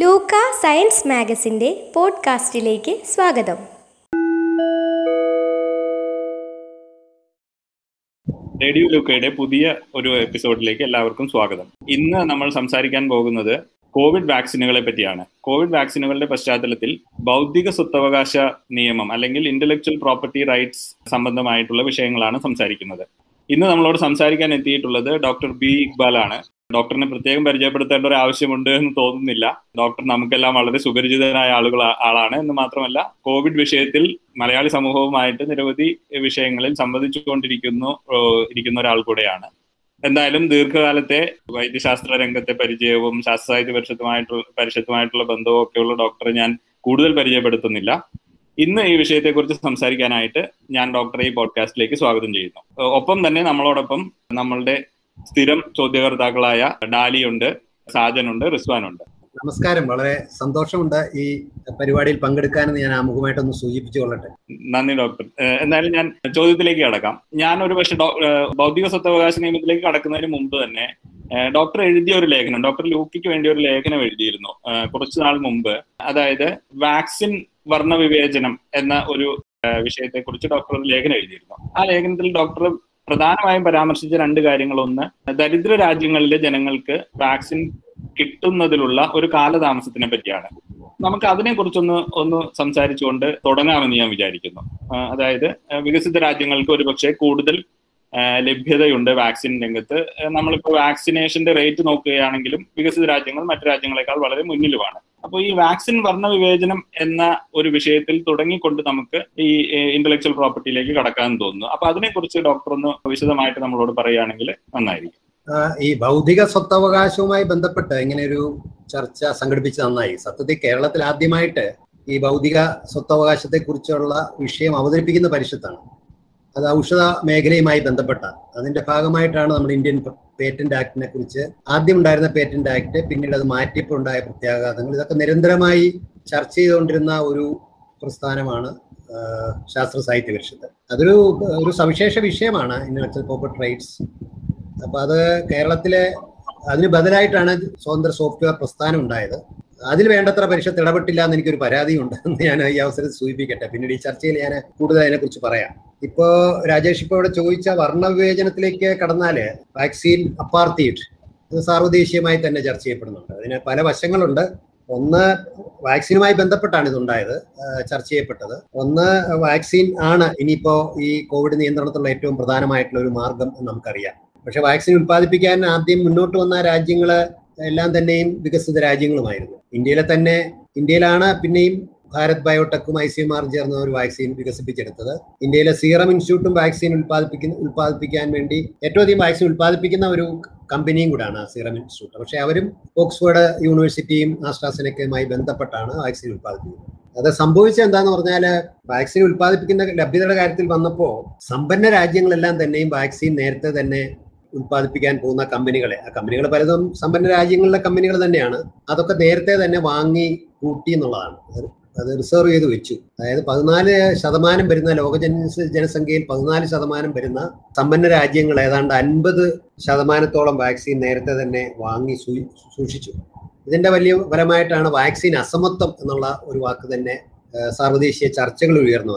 ലൂക്ക science മാഗസിന്റെ പോഡ്കാസ്റ്റിലേക്ക് സ്വാഗതം. Radio ലൂക്കയുടെ പുതിയ ഒരു എപ്പിസോഡിലേക്ക് എല്ലാവർക്കും സ്വാഗതം. ഇന്ന് നമ്മൾ സംസാരിക്കാൻ പോകുന്നത് കോവിഡ് വാക്സിനുകളെ പറ്റിയാണ്. കോവിഡ് വാക്സിനുകളുടെ പശ്ചാത്തലത്തിൽ ബൗദ്ധിക സ്വത്തവകാശ നിയമം അല്ലെങ്കിൽ ഇന്റലക്ച്വൽ പ്രോപ്പർട്ടി റൈറ്റ്സ് സംബന്ധമായിട്ടുള്ള വിഷയങ്ങളാണ് സംസാരിക്കുന്നത്. ഇന്ന് നമ്മളോട് സംസാരിക്കാൻ എത്തിയിട്ടുള്ളത് ഡോക്ടർ ബി ഇക്ബാൽ ആണ് ഡോക്ടറിനെ പ്രത്യേകം പരിചയപ്പെടുത്തേണ്ട ഒരു ആവശ്യമുണ്ട് എന്ന് തോന്നുന്നില്ല. ഡോക്ടർ നമുക്കെല്ലാം വളരെ സുപരിചിതനായ ആളുകൾ ആളാണ് എന്ന് മാത്രമല്ല കോവിഡ് വിഷയത്തിൽ മലയാളി സമൂഹവുമായിട്ട് നിരവധി വിഷയങ്ങളിൽ സംവദിച്ചുകൊണ്ടിരിക്കുന്നു ഇരിക്കുന്ന ഒരാൾ കൂടെയാണ്. എന്തായാലും ദീർഘകാലത്തെ വൈദ്യശാസ്ത്ര രംഗത്തെ പരിചയവും ശാസ്ത്ര സാഹിത്യ പരിഷത്തുമായിട്ടുള്ള പരിഷത്തുമായിട്ടുള്ള ബന്ധവും ഒക്കെയുള്ള ഡോക്ടറെ ഞാൻ കൂടുതൽ പരിചയപ്പെടുത്തുന്നില്ല. ഇന്ന് ഈ വിഷയത്തെക്കുറിച്ച് സംസാരിക്കാനായിട്ട് ഞാൻ ഡോക്ടറെ ഈ പോഡ്കാസ്റ്റിലേക്ക് സ്വാഗതം ചെയ്യുന്നു. ഒപ്പം തന്നെ നമ്മളോടൊപ്പം നമ്മളുടെ സ്ഥിരം ചോദ്യകർത്താക്കളായ ഡാലിയുണ്ട് സാജനുണ്ട് റിസ്വാനുണ്ട്. നമസ്കാരം. വളരെ സന്തോഷമുണ്ട് ഈ പരിപാടിയിൽ പങ്കെടുക്കാനെന്ന് ഞാൻ ആമുഖമായിട്ടൊന്ന് സൂചിപ്പിച്ചു കൊള്ളട്ടെ നന്ദി ഡോക്ടർ. എന്തായാലും ഞാൻ ചോദ്യത്തിലേക്ക് കടക്കാം. ഞാൻ ഒരു പക്ഷെ ഭൗതിക സ്വത്തവകാശ നിയമത്തിലേക്ക് കടക്കുന്നതിന് മുമ്പ് തന്നെ ഡോക്ടർ എഴുതിയ ഒരു ലേഖനം ഡോക്ടർ ലൂക്കിക്ക് വേണ്ടി ഒരു ലേഖനം എഴുതിയിരുന്നു കുറച്ചു നാൾ മുമ്പ്. അതായത് വാക്സിൻ വർണവിവേചനം എന്ന ഒരു വിഷയത്തെ കുറിച്ച് ഡോക്ടർ ഒരു ലേഖനം എഴുതിയിരുന്നു. ആ ലേഖനത്തിൽ ഡോക്ടർ പ്രധാനമായും പരാമർശിച്ച രണ്ട് കാര്യങ്ങൾ ഒന്ന് ദരിദ്ര രാജ്യങ്ങളിലെ ജനങ്ങൾക്ക് വാക്സിൻ കിട്ടുന്നതിലുള്ള ഒരു കാലതാമസത്തിനെ പറ്റിയാണ്. നമുക്ക് അതിനെ കുറിച്ചൊന്ന് ഒന്ന് സംസാരിച്ചുകൊണ്ട് തുടങ്ങാമെന്ന് ഞാൻ വിചാരിക്കുന്നു. അതായത് വികസിത രാജ്യങ്ങൾക്ക് ഒരുപക്ഷെ കൂടുതൽ ലഭ്യതയുണ്ട് വാക്സിൻ രംഗത്ത്. നമ്മളിപ്പോൾ വാക്സിനേഷന്റെ റേറ്റ് നോക്കുകയാണെങ്കിലും വികസിത രാജ്യങ്ങൾ മറ്റു രാജ്യങ്ങളെക്കാൾ വളരെ മുന്നിലുമാണ്. അപ്പോൾ ഈ വാക്സിൻ വർണ വിവേചനം എന്ന ഒരു വിഷയത്തിൽ തുടങ്ങിക്കൊണ്ട് നമുക്ക് ഈ ഇന്റലക്ച്വൽ പ്രോപ്പർട്ടിയിലേക്ക് കടക്കാൻ തോന്നുന്നു. അപ്പൊ അതിനെക്കുറിച്ച് ഡോക്ടർ ഒന്ന് വിശദമായിട്ട് നമ്മളോട് പറയുകയാണെങ്കിൽ നന്നായിരിക്കും. ഈ ഭൗതിക സ്വത്തവകാശവുമായി ബന്ധപ്പെട്ട് ഇങ്ങനെ ഒരു ചർച്ച സംഘടിപ്പിച്ച് നന്നായി. സത്യത്തിൽ കേരളത്തിൽ ആദ്യമായിട്ട് ഈ ഭൗതിക സ്വത്തവകാശത്തെ കുറിച്ചുള്ള വിഷയം അവതരിപ്പിക്കുന്ന പരിഷത്താണ്. അത് ഔഷധ മേഖലയുമായി ബന്ധപ്പെട്ട അതിന്റെ ഭാഗമായിട്ടാണ് നമ്മൾ ഇന്ത്യൻ പേറ്റന്റ് ആക്ടിനെ കുറിച്ച് ആദ്യം ഉണ്ടായിരുന്ന പേറ്റന്റ് ആക്ട് പിന്നീട് അത് മാറ്റിയപ്പോൾ ഉണ്ടായ പ്രത്യാഘാതങ്ങൾ. ഇതൊക്കെ നിരന്തരമായി ചർച്ച ചെയ്തുകൊണ്ടിരുന്ന ഒരു പ്രസ്ഥാനമാണ് ശാസ്ത്ര സാഹിത്യ പരിഷത്ത്. അതൊരു ഒരു സവിശേഷ വിഷയമാണ് ഇന്റലക്ച്വൽ പ്രോപ്പർട്ടി റൈറ്റ്സ്. അപ്പൊ അത് കേരളത്തിലെ അതിന് ബദലായിട്ടാണ് സ്വതന്ത്ര സോഫ്റ്റ്വെയർ പ്രസ്ഥാനം ഉണ്ടായത്. അതിൽ വേണ്ടത്ര പരിഷത്ത് ഇടപെട്ടില്ല എന്ന് എനിക്കൊരു പരാതിയുണ്ട് എന്ന് ഞാൻ ഈ അവസരത്തിൽ സൂചിപ്പിക്കട്ടെ. പിന്നീട് ഈ ചർച്ചയിൽ ഞാൻ കൂടുതൽ അതിനെക്കുറിച്ച് പറയാം. ഇപ്പോ രാജേഷ് ഇപ്പോ ഇവിടെ ചോദിച്ച വർണവിവേചനത്തിലേക്ക് കടന്നാൽ വാക്സിൻ അപ്പാർത്തിയിട്ട് ഇത് സാർവദേശീയമായി തന്നെ ചർച്ച ചെയ്യപ്പെടുന്നുണ്ട്. അതിന് പല വശങ്ങളുണ്ട്. ഒന്ന് വാക്സിനുമായി ബന്ധപ്പെട്ടാണ് ഇതുണ്ടായത് ചർച്ച ചെയ്യപ്പെട്ടത്. ഒന്ന് വാക്സിൻ ആണ് ഇനിയിപ്പോ ഈ കോവിഡ് നിയന്ത്രണത്തിലുള്ള ഏറ്റവും പ്രധാനമായിട്ടുള്ള ഒരു മാർഗം എന്ന് നമുക്കറിയാം. പക്ഷെ വാക്സിൻ ഉൽപ്പാദിപ്പിക്കാൻ ആദ്യം മുന്നോട്ട് വന്ന രാജ്യങ്ങൾ എല്ലാം തന്നെയും വികസിത രാജ്യങ്ങളുമായിരുന്നു. ഇന്ത്യയിലെ തന്നെ ഇന്ത്യയിലാണ് പിന്നെയും ഭാരത് ബയോടെക്കും ഐ സി എം ആർ ചേർന്ന ഒരു വാക്സിൻ വികസിപ്പിച്ചെടുത്തത്. ഇന്ത്യയിലെ സീറം ഇൻസ്റ്റിറ്റ്യൂട്ടും വാക്സിൻ ഉൽപ്പാദിപ്പിക്കുന്ന ഉൽപ്പാദിപ്പിക്കാൻ വേണ്ടി ഏറ്റവും അധികം വാക്സിൻ ഉൽപ്പാദിപ്പിക്കുന്ന ഒരു കമ്പനിയും കൂടാണ് സീറം ഇൻസ്റ്റിറ്റ്യൂട്ട്. പക്ഷേ അവരും ഓക്സ്ഫോർഡ് യൂണിവേഴ്സിറ്റിയും ആസ്ട്രാസെനക്കയുമായി ബന്ധപ്പെട്ടാണ് വാക്സിൻ ഉൽപ്പാദിപ്പിക്കുന്നത്. അത് സംഭവിച്ചത് എന്താന്ന് പറഞ്ഞാൽ വാക്സിൻ ഉൽപ്പാദിപ്പിക്കുന്ന ലഭ്യതയുടെ കാര്യത്തിൽ വന്നപ്പോൾ സമ്പന്ന രാജ്യങ്ങളെല്ലാം തന്നെയും വാക്സിൻ നേരത്തെ തന്നെ ഉൽപ്പാദിപ്പിക്കാൻ പോകുന്ന കമ്പനികളെ ആ കമ്പനികൾ പലതും സമ്പന്ന രാജ്യങ്ങളിലെ കമ്പനികൾ തന്നെയാണ്. അതൊക്കെ നേരത്തെ തന്നെ വാങ്ങി കൂട്ടി എന്നുള്ളതാണ്. അത് റിസർവ് ചെയ്ത് വെച്ചു. അതായത് പതിനാല് ശതമാനം വരുന്ന ലോക ജന ജനസംഖ്യയിൽ പതിനാല് ശതമാനം വരുന്ന സമ്പന്ന രാജ്യങ്ങൾ ഏതാണ്ട് അൻപത് ശതമാനത്തോളം വാക്സിൻ നേരത്തെ തന്നെ വാങ്ങി സൂക്ഷിച്ചു. ഇതിന്റെ വലിയ പരമായിട്ടാണ് വാക്സിൻ അസമത്വം എന്നുള്ള ഒരു വാക്ക് തന്നെ സാർവദേശീയ ചർച്ചകൾ ഉയർന്നു.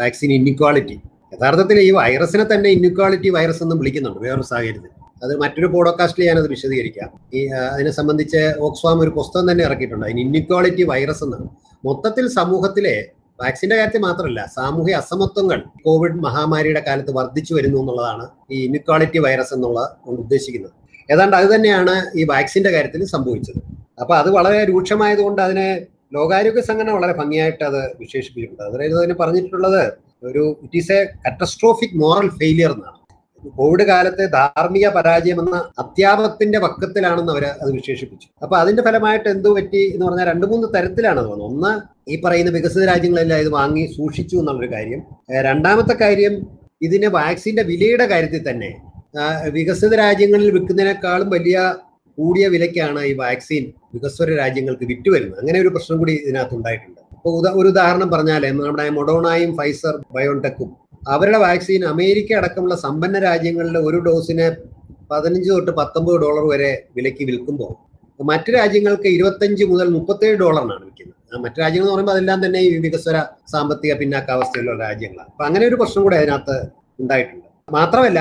വാക്സിൻ ഇന്നിക്വാളിറ്റി യഥാർത്ഥത്തിൽ ഈ വൈറസിനെ തന്നെ ഇന്നിക്വാളിറ്റി വൈറസ് എന്ന് വിളിക്കുന്നുണ്ട്. വേറൊരു സാഹചര്യത്തിൽ. അത് മറ്റൊരു പോഡ്കാസ്റ്റിൽ ഞാനത് വിശദീകരിക്കാം. ഈ അതിനെ സംബന്ധിച്ച് ഓക്സ്ഫാം ഒരു പുസ്തകം തന്നെ ഇറക്കിയിട്ടുണ്ട്. അതിന് ഇന്നിക്വാളിറ്റി വൈറസ് എന്നാണ്. മൊത്തത്തിൽ സമൂഹത്തിലെ വാക്സിന്റെ കാര്യത്തിൽ മാത്രമല്ല സാമൂഹ്യ അസമത്വങ്ങൾ കോവിഡ് മഹാമാരിയുടെ കാലത്ത് വർദ്ധിച്ചു വരുന്നു എന്നുള്ളതാണ് ഈ ഇന്നിക്വാളിറ്റി വൈറസ് എന്നുള്ള കൊണ്ട് ഉദ്ദേശിക്കുന്നത്. ഏതാണ്ട് അത് തന്നെയാണ് ഈ വാക്സിന്റെ കാര്യത്തിൽ സംഭവിച്ചത്. അപ്പൊ അത് വളരെ രൂക്ഷമായതുകൊണ്ട് അതിനെ ലോകാരോഗ്യ സംഘടന വളരെ ഭംഗിയായിട്ട് അത് വിശേഷിപ്പിച്ചിട്ടുണ്ട്. അതായത് അതിന് പറഞ്ഞിട്ടുള്ളത് ഒരു it is a catastrophic moral failure എന്നാണ്. കോവിഡ് കാലത്തെ ധാർമ്മിക പരാജയം എന്ന അത്യാപത്തിന്റെ പക്കത്തിലാണെന്ന് അവർ അത് വിശേഷിപ്പിച്ചു. അപ്പൊ അതിന്റെ ഫലമായിട്ട് എന്തോ പറ്റി എന്ന് പറഞ്ഞാൽ രണ്ട് മൂന്ന് തരത്തിലാണ് തോന്നുന്നത്. ഒന്ന് ഈ പറയുന്ന വികസിത രാജ്യങ്ങളെല്ലാം ഇത് വാങ്ങി സൂക്ഷിച്ചു എന്നുള്ളൊരു കാര്യം. രണ്ടാമത്തെ കാര്യം ഇതിന് വാക്സിന്റെ വിലയുടെ കാര്യത്തിൽ തന്നെ വികസിത രാജ്യങ്ങളിൽ വിൽക്കുന്നതിനേക്കാളും വലിയ കൂടിയ വിലയ്ക്കാണ് ഈ വാക്സിൻ വികസ്വര രാജ്യങ്ങൾക്ക് വിറ്റുവരുന്നത്. അങ്ങനെ ഒരു പ്രശ്നം കൂടി ഇതിനകത്ത് ഉണ്ടായിട്ടുണ്ട്. അപ്പോൾ ഒരു ഉദാഹരണം പറഞ്ഞാൽ നമ്മുടെ മൊഡോണായും ഫൈസർ ബയോടെക്കും അവരുടെ വാക്സിൻ അമേരിക്ക അടക്കമുള്ള സമ്പന്ന രാജ്യങ്ങളുടെ ഒരു ഡോസിന് പതിനഞ്ച് തൊട്ട് പത്തൊമ്പത് ഡോളർ വരെ വിലയ്ക്ക് വിൽക്കുമ്പോൾ മറ്റു രാജ്യങ്ങൾക്ക് ഇരുപത്തഞ്ച് മുതൽ മുപ്പത്തേഴ് ഡോളറിനാണ് വിൽക്കുന്നത്. മറ്റു രാജ്യങ്ങൾ എന്ന് പറയുമ്പോൾ അതെല്ലാം തന്നെ ഈ വികസ്വര സാമ്പത്തിക പിന്നാക്കാവസ്ഥയിലുള്ള രാജ്യങ്ങളാണ്. അപ്പൊ അങ്ങനെ ഒരു പ്രശ്നം കൂടെ അതിനകത്ത് ഉണ്ടായിട്ടുണ്ട്. മാത്രമല്ല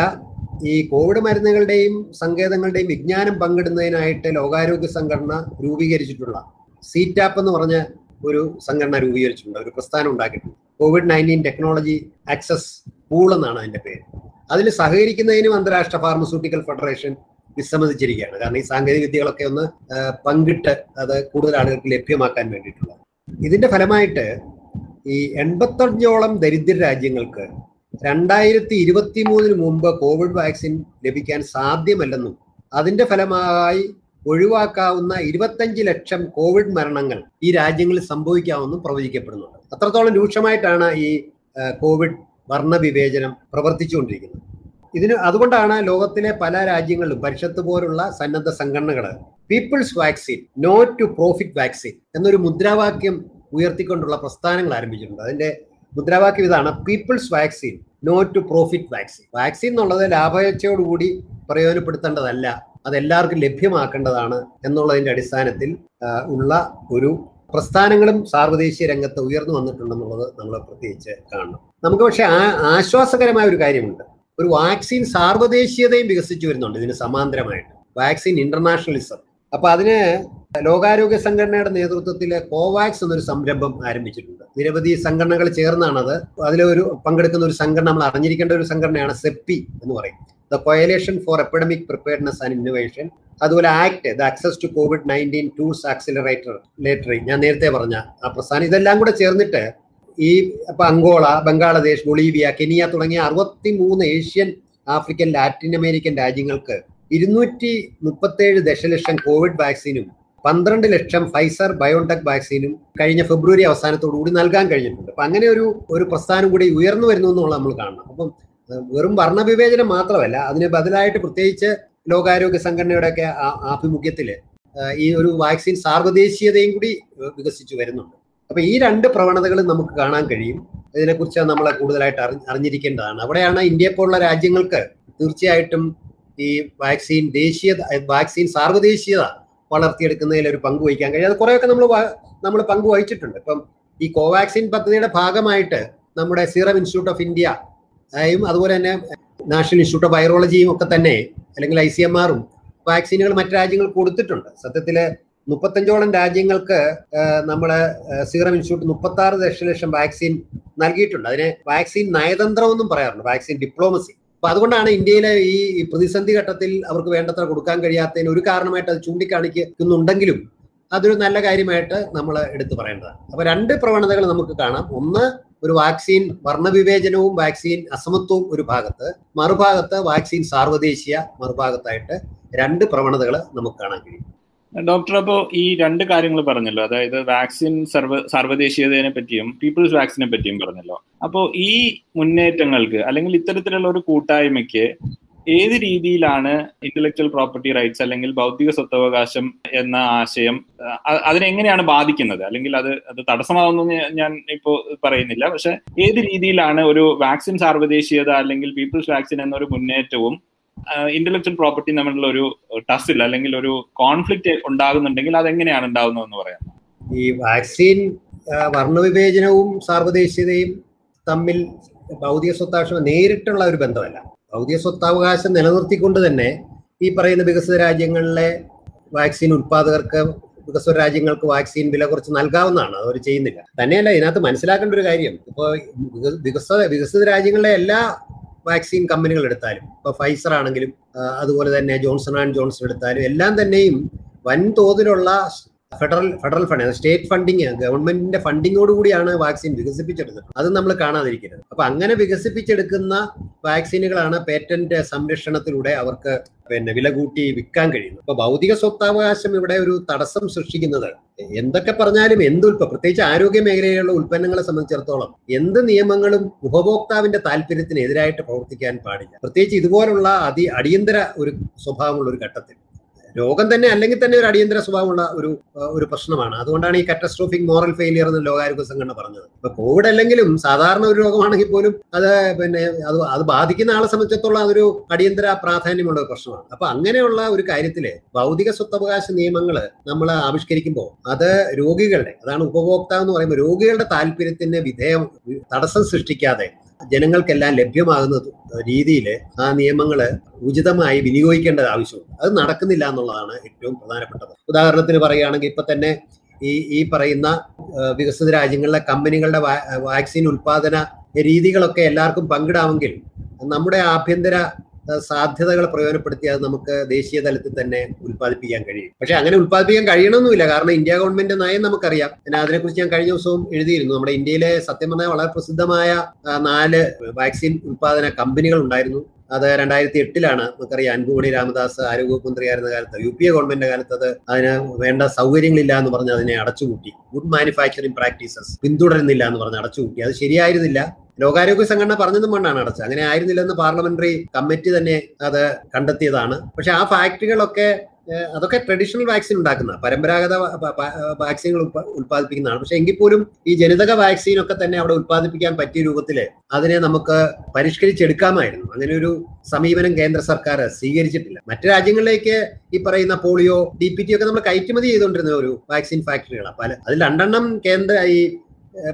ഈ കോവിഡ് മരുന്നുകളുടെയും സങ്കേതങ്ങളുടെയും വിജ്ഞാനം പങ്കിടുന്നതിനായിട്ട് ലോകാരോഗ്യ സംഘടന രൂപീകരിച്ചിട്ടുള്ള സീറ്റാപ്പ് എന്ന് പറഞ്ഞ ഒരു സംഘടന രൂപീകരിച്ചിട്ടുണ്ട്. ഒരു പ്രസ്ഥാനം ഉണ്ടാക്കിയിട്ടുണ്ട്. Covid nineteen technology access pool എന്നാണ് അതിന്റെ പേര്. അതിൽ സഹകരിക്കുന്നതിനും അന്താരാഷ്ട്ര ഫാർമസ്യൂട്ടിക്കൽ ഫെഡറേഷൻ വിസമ്മതിച്ചിരിക്കുകയാണ്. കാരണം ഈ സാങ്കേതിക വിദ്യകളൊക്കെ ഒന്ന് പങ്കിട്ട് അത് കൂടുതൽ ആളുകൾക്ക് ലഭ്യമാക്കാൻ വേണ്ടിയിട്ടുള്ള ഇതിന്റെ ഫലമായിട്ട് ഈ എൺപത്തഞ്ചോളം ദരിദ്ര രാജ്യങ്ങൾക്ക് രണ്ടായിരത്തി ഇരുപത്തി മൂന്നിന് മുമ്പ് കോവിഡ് വാക്സിൻ ലഭിക്കാൻ സാധ്യമല്ലെന്നും അതിന്റെ ഫലമായി ഒഴിവാക്കാവുന്ന ഇരുപത്തഞ്ച് ലക്ഷം കോവിഡ് മരണങ്ങൾ ഈ രാജ്യങ്ങളിൽ സംഭവിക്കാമെന്നും പ്രവചിക്കപ്പെടുന്നുണ്ട്. അത്രത്തോളം രൂക്ഷമായിട്ടാണ് ഈ കോവിഡ് വർണവിവേചനം പ്രവർത്തിച്ചുകൊണ്ടിരിക്കുന്നത്. ഇതിന് അതുകൊണ്ടാണ് ലോകത്തിലെ പല രാജ്യങ്ങളിലും പരിഷത്ത് പോലുള്ള സന്നദ്ധ സംഘടനകൾ people's vaccine no to profit vaccine എന്നൊരു മുദ്രാവാക്യം ഉയർത്തിക്കൊണ്ടുള്ള പ്രസ്ഥാനങ്ങൾ ആരംഭിച്ചിട്ടുണ്ട്. അതിന്റെ മുദ്രാവാക്യം ഇതാണ് people's vaccine no to profit vaccine. Vaccine എന്നുള്ളത് ലാഭേച്ഛയോടുകൂടി പ്രയോജനപ്പെടുത്തേണ്ടതല്ല അത് എല്ലാവർക്കും ലഭ്യമാക്കേണ്ടതാണ് എന്നുള്ളതിന്റെ അടിസ്ഥാനത്തിൽ ഉള്ള ഒരു പ്രസ്ഥാനങ്ങളും സാർവദേശീയ രംഗത്ത് ഉയർന്നു വന്നിട്ടുണ്ടെന്നുള്ളത് നമ്മൾ പ്രത്യേകിച്ച് കാണണം. നമുക്ക് പക്ഷേ ആ ആശ്വാസകരമായ ഒരു കാര്യമുണ്ട്. ഒരു വാക്സിൻ സാർവദേശീയതയും വികസിച്ചു വരുന്നുണ്ട് ഇതിന് സമാന്തരമായിട്ട്. Vaccine internationalism. അപ്പൊ അതിന് ലോകാരോഗ്യ സംഘടനയുടെ നേതൃത്വത്തിൽ കോവാക്സ് എന്നൊരു സംരംഭം ആരംഭിച്ചിട്ടുണ്ട്. നിരവധി സംഘടനകൾ ചേർന്നാണത്. അതിലൊരു പങ്കെടുക്കുന്ന ഒരു സംഘടന നമ്മൾ അറിഞ്ഞിരിക്കേണ്ട ഒരു സംഘടനയാണ് സെപ്പി എന്ന് പറയും. The coalition for epidemic preparedness and innovation അതുപോലെ ACT the access to Covid nineteen tools accelerator ലേറ്ററി ഞാൻ നേരത്തെ പറഞ്ഞ ആ പ്രസ്ഥാനം. ഇതെല്ലാം കൂടെ ചേർന്നിട്ട് ഈ ഇപ്പൊ അങ്കോള ബംഗ്ലാദേശ് ബൊളീവിയ കെനിയ തുടങ്ങിയ അറുപത്തി മൂന്ന് ഏഷ്യൻ ആഫ്രിക്കൻ ലാറ്റിൻ അമേരിക്കൻ രാജ്യങ്ങൾക്ക് ഇരുന്നൂറ്റി മുപ്പത്തേഴ് ദശലക്ഷം കോവിഡ് വാക്സിനും പന്ത്രണ്ട് ലക്ഷം ഫൈസർ ബയോടെക് വാക്സിനും കഴിഞ്ഞ ഫെബ്രുവരി അവസാനത്തോടു കൂടി നൽകാൻ കഴിഞ്ഞിട്ടുണ്ട്. അപ്പൊ അങ്ങനെ ഒരു ഒരു പ്രസ്ഥാനം കൂടി ഉയർന്നു വരുന്നു എന്നുള്ളത് നമ്മൾ കാണണം. അപ്പം വെറും വർണവിവേചനം മാത്രമല്ല അതിന് ബദലായിട്ട് പ്രത്യേകിച്ച് ലോകാരോഗ്യ സംഘടനയുടെയൊക്കെ ആഭിമുഖ്യത്തിൽ ഈ ഒരു വാക്സിൻ സാർവദേശീയതയും കൂടി വികസിച്ചു വരുന്നുണ്ട്. അപ്പൊ ഈ രണ്ട് പ്രവണതകളും നമുക്ക് കാണാൻ കഴിയും. ഇതിനെക്കുറിച്ച് നമ്മൾ കൂടുതലായിട്ട് അറി അറിഞ്ഞിരിക്കേണ്ടതാണ്. അവിടെയാണ് ഇന്ത്യയെ പോലുള്ള രാജ്യങ്ങൾക്ക് തീർച്ചയായിട്ടും ഈ വാക്സിൻ ദേശീയ വാക്സിൻ സാർവദേശീയത വളർത്തിയെടുക്കുന്നതിൽ ഒരു പങ്ക് വഹിക്കാൻ കഴിയും. അത് കുറെയൊക്കെ നമ്മൾ നമ്മൾ പങ്ക് വഹിച്ചിട്ടുണ്ട്. ഇപ്പം ഈ കോവാക്സിൻ പദ്ധതിയുടെ ഭാഗമായിട്ട് നമ്മുടെ സീറം ഇൻസ്റ്റിറ്റ്യൂട്ട് ഓഫ് ഇന്ത്യ അതുപോലെ തന്നെ നാഷണൽ ഇൻസ്റ്റിറ്റ്യൂട്ട് ഓഫ് വൈറോളജിയും ഒക്കെ തന്നെ അല്ലെങ്കിൽ ഐ സി എം ആറും വാക്സിനുകൾ മറ്റു രാജ്യങ്ങൾ കൊടുത്തിട്ടുണ്ട്. സത്യത്തിൽ മുപ്പത്തഞ്ചോളം രാജ്യങ്ങൾക്ക് നമ്മുടെ സീറം ഇൻസ്റ്റിറ്റ്യൂട്ട് മുപ്പത്തി ആറ് ദശലക്ഷം വാക്സിൻ നൽകിയിട്ടുണ്ട്. അതിനെ വാക്സിൻ നയതന്ത്രം എന്നും പറയാറുണ്ട് വാക്സിൻ ഡിപ്ലോമസി. അപ്പൊ അതുകൊണ്ടാണ് ഇന്ത്യയിലെ ഈ പ്രതിസന്ധി ഘട്ടത്തിൽ അവർക്ക് വേണ്ടത്ര കൊടുക്കാൻ കഴിയാത്തതിന് ഒരു കാരണമായിട്ട് അത് ചൂണ്ടിക്കാണിക്കുന്നുണ്ടെങ്കിലും അതൊരു നല്ല കാര്യമായിട്ട് നമ്മൾ എടുത്തു പറയേണ്ടതാണ്. അപ്പൊ രണ്ട് പ്രവണതകൾ നമുക്ക് കാണാം. ഒന്ന് ഒരു വാക്സിൻ വർണവിവേചനവും വാക്സിൻ അസമത്വവും ഒരു ഭാഗത്ത് മറുഭാഗത്ത് വാക്സിൻ സാർവദേശീയ മറുഭാഗത്തായിട്ട് രണ്ട് പ്രവണതകൾ നമുക്ക് കാണാൻ കഴിയും. ഡോക്ടർ അപ്പോ ഈ രണ്ട് കാര്യങ്ങൾ പറഞ്ഞല്ലോ. അതായത് വാക്സിൻ സർവ സാർവദേശീയതയെ പറ്റിയും പീപ്പിൾസ് വാക്സിനെ പറ്റിയും പറഞ്ഞല്ലോ. അപ്പോൾ ഈ മുന്നേറ്റങ്ങൾക്ക് അല്ലെങ്കിൽ ഇത്തരത്തിലുള്ള ഒരു കൂട്ടായ്മയ്ക്ക് ഏത് രീതിയിലാണ് ഇന്റലക്ച്വൽ പ്രോപ്പർട്ടി റൈറ്റ്സ് അല്ലെങ്കിൽ ബൗദ്ധിക സ്വത്തവകാശം എന്ന ആശയം അതിനെങ്ങനെയാണ് ബാധിക്കുന്നത്? അല്ലെങ്കിൽ അത് അത് തടസ്സമാവുന്നു ഞാൻ ഇപ്പോൾ പറയുന്നില്ല. പക്ഷെ ഏത് രീതിയിലാണ് ഒരു വാക്സിൻ സാർവദേശീയത അല്ലെങ്കിൽ പീപ്പിൾസ് വാക്സിൻ എന്നൊരു മുന്നേറ്റവും ഇന്റലക്ച്വൽ പ്രോപ്പർട്ടി തമ്മിലുള്ള ഒരു ടസിൽ അല്ലെങ്കിൽ ഒരു കോൺഫ്ലിക്റ്റ് ഉണ്ടാകുന്നുണ്ടെങ്കിൽ അതെങ്ങനെയാണ് ഉണ്ടാകുന്നതെന്ന് പറയാം ഈ വാക്സിൻ വർണവിവേചനവും സാർവദേശീയതയും തമ്മിൽ ഭൗതിക സ്വത്താവശ്യം നേരിട്ടുള്ള ഒരു ബന്ധമല്ല. ഭൗതിക സ്വത്താവകാശം നിലനിർത്തിക്കൊണ്ട് തന്നെ ഈ പറയുന്ന വികസിത രാജ്യങ്ങളിലെ വാക്സിൻ ഉത്പാദകർക്ക് വികസ്വര രാജ്യങ്ങൾക്ക് വാക്സിൻ വില കുറച്ച് നൽകാവുന്നതാണ്. അവർ ചെയ്യുന്നില്ല. തന്നെയല്ല ഇതിനകത്ത് മനസ്സിലാക്കേണ്ട ഒരു കാര്യം. ഇപ്പോൾ വികസ വികസിത രാജ്യങ്ങളിലെ എല്ലാ വാക്സിൻ കമ്പനികൾ എടുത്താലും ഇപ്പോൾ ഫൈസർ ആണെങ്കിലും അതുപോലെ തന്നെ ജോൺസൺ ആൻഡ് ജോൺസൺ എടുത്താലും എല്ലാം തന്നെയും വൻതോതിലുള്ള federal federal fund state funding ഗവൺമെന്റിന്റെ ഫണ്ടിങ്ങോട് കൂടിയാണ് വാക്സിൻ വികസിപ്പിച്ചെടുക്കുന്നത്. അത് നമ്മൾ കാണാതിരിക്കരുത്. അപ്പൊ അങ്ങനെ വികസിപ്പിച്ചെടുക്കുന്ന വാക്സിനുകളാണ് പേറ്റന്റ് സംരക്ഷണത്തിലൂടെ അവർക്ക് പിന്നെ വില കൂട്ടി വിൽക്കാൻ കഴിയുന്നത്. അപ്പൊ ഭൗതിക സ്വത്താവകാശം ഇവിടെ ഒരു തടസ്സം സൃഷ്ടിക്കുന്നത് എന്തൊക്കെ പറഞ്ഞാലും എന്ത് ഉൽപ്പ പ്രത്യേകിച്ച് ആരോഗ്യ മേഖലയിലുള്ള ഉൽപ്പന്നങ്ങളെ സംബന്ധിച്ചിടത്തോളം എന്ത് നിയമങ്ങളും ഉപഭോക്താവിന്റെ താല്പര്യത്തിന് എതിരായിട്ട് പ്രവർത്തിക്കാൻ പാടില്ല. പ്രത്യേകിച്ച് ഇതുപോലുള്ള അതി അടിയന്തര ഒരു സ്വഭാവമുള്ള ഒരു ഘട്ടത്തിൽ. രോഗം തന്നെ അല്ലെങ്കിൽ തന്നെ ഒരു അടിയന്തര സ്വഭാവമുള്ള ഒരു ഒരു പ്രശ്നമാണ്. അതുകൊണ്ടാണ് ഈ കാറ്റസ്ട്രോഫിക് മോറൽ ഫെയിലിയർ എന്ന് ലോകാരോഗ്യ സംഘടന പറഞ്ഞത്. ഇപ്പൊ കോവിഡ് അല്ലെങ്കിലും സാധാരണ ഒരു രോഗമാണെങ്കിൽ പോലും അത് പിന്നെ അത് അത് ബാധിക്കുന്ന ആളെ സംബന്ധിച്ചിടത്തോളം അതൊരു അടിയന്തര പ്രാധാന്യമുള്ള ഒരു പ്രശ്നമാണ്. അപ്പൊ അങ്ങനെയുള്ള ഒരു കാര്യത്തിൽ ഭൗതിക സ്വത്തവകാശ നിയമങ്ങൾ നമ്മൾ ആവിഷ്കരിക്കുമ്പോൾ അത് രോഗികളുടെ അതാണ് ഉപഭോക്താവ് എന്ന് പറയുമ്പോൾ രോഗികളുടെ താല്പര്യത്തിന് വിധേയം തടസ്സം സൃഷ്ടിക്കാതെ ജനങ്ങൾക്കെല്ലാം ലഭ്യമാകുന്ന രീതിയിൽ ആ നിയമങ്ങൾ ഉചിതമായി വിനിയോഗിക്കേണ്ടത് ആവശ്യമുണ്ട്. അത് നടക്കുന്നില്ല എന്നുള്ളതാണ് ഏറ്റവും പ്രധാനപ്പെട്ടത്. ഉദാഹരണത്തിന് പറയുകയാണെങ്കിൽ ഇപ്പൊ തന്നെ ഈ ഈ പറയുന്ന വികസിത രാജ്യങ്ങളിലെ കമ്പനികളുടെ വാക്സിൻ ഉൽപാദന രീതികളൊക്കെ എല്ലാവർക്കും പങ്കിടാമെങ്കിൽ നമ്മുടെ ആഭ്യന്തര സാധ്യതകൾ പ്രയോജനപ്പെടുത്തി അത് നമുക്ക് ദേശീയ തലത്തിൽ തന്നെ ഉൽപ്പാദിപ്പിക്കാൻ കഴിയും. പക്ഷെ അങ്ങനെ ഉൽപ്പാദിപ്പിക്കാൻ കഴിയണമെന്നില്ല കാരണം ഇന്ത്യ ഗവൺമെന്റ് നയം നമുക്കറിയാം. ഞാൻ അതിനെക്കുറിച്ച് ഞാൻ കഴിഞ്ഞ ദിവസവും എഴുതിയിരുന്നു. നമ്മുടെ ഇന്ത്യയിലെ സത്യം പറഞ്ഞാൽ വളരെ പ്രസിദ്ധമായ നാല് വാക്സിൻ ഉൽപാദന കമ്പനികൾ ഉണ്ടായിരുന്നു. അത് രണ്ടായിരത്തി എട്ടിലാണ് നമുക്കറിയാം അൻപുമണി രാമദാസ് ആരോഗ്യവകുപ്പ് മന്ത്രിയായിരുന്ന കാലത്ത് യു പി എ ഗവൺമെന്റിന്റെ കാലത്ത് അത് അതിന് വേണ്ട സൗകര്യങ്ങളില്ല എന്ന് പറഞ്ഞ് അതിനെ അടച്ചുപൂട്ടി. ഗുഡ് മാനുഫാക്ചറിംഗ് പ്രാക്ടീസസ് പിന്തുടരുന്നില്ല എന്ന് പറഞ്ഞ് അടച്ചുപൂട്ടി. അത് ശരിയായിരുന്നില്ല. ലോകാരോഗ്യ സംഘടന പറഞ്ഞതും കൊണ്ടാണ് അടച്ചത്. അങ്ങനെ ആയിരുന്നില്ലെന്ന് പാർലമെന്ററി കമ്മിറ്റി തന്നെ അത് കണ്ടെത്തിയതാണ്. പക്ഷെ ആ ഫാക്ടറികളൊക്കെ അതൊക്കെ ട്രഡീഷണൽ വാക്സിൻ ഉണ്ടാക്കുന്ന പരമ്പരാഗത വാക്സിനുകൾ ഉൽപ്പ- ഉൽപ്പാദിപ്പിക്കുന്നതാണ്. പക്ഷെ എങ്കിൽ പോലും ഈ ജനിതക വാക്സിൻ ഒക്കെ തന്നെ അവിടെ ഉൽപ്പാദിപ്പിക്കാൻ പറ്റിയ രൂപത്തിൽ അതിനെ നമുക്ക് പരിഷ്കരിച്ചെടുക്കാമായിരുന്നു. അങ്ങനെ ഒരു സമീപനം കേന്ദ്ര സർക്കാർ സ്വീകരിച്ചിട്ടില്ല. മറ്റു രാജ്യങ്ങളിലേക്ക് ഈ പറയുന്ന പോളിയോ ഡി പി ടി ഒക്കെ നമ്മൾ കയറ്റുമതി ചെയ്തുകൊണ്ടിരുന്ന ഒരു വാക്സിൻ ഫാക്ടറികളാണ് പല അതിൽ രണ്ടെണ്ണം കേന്ദ്ര ഈ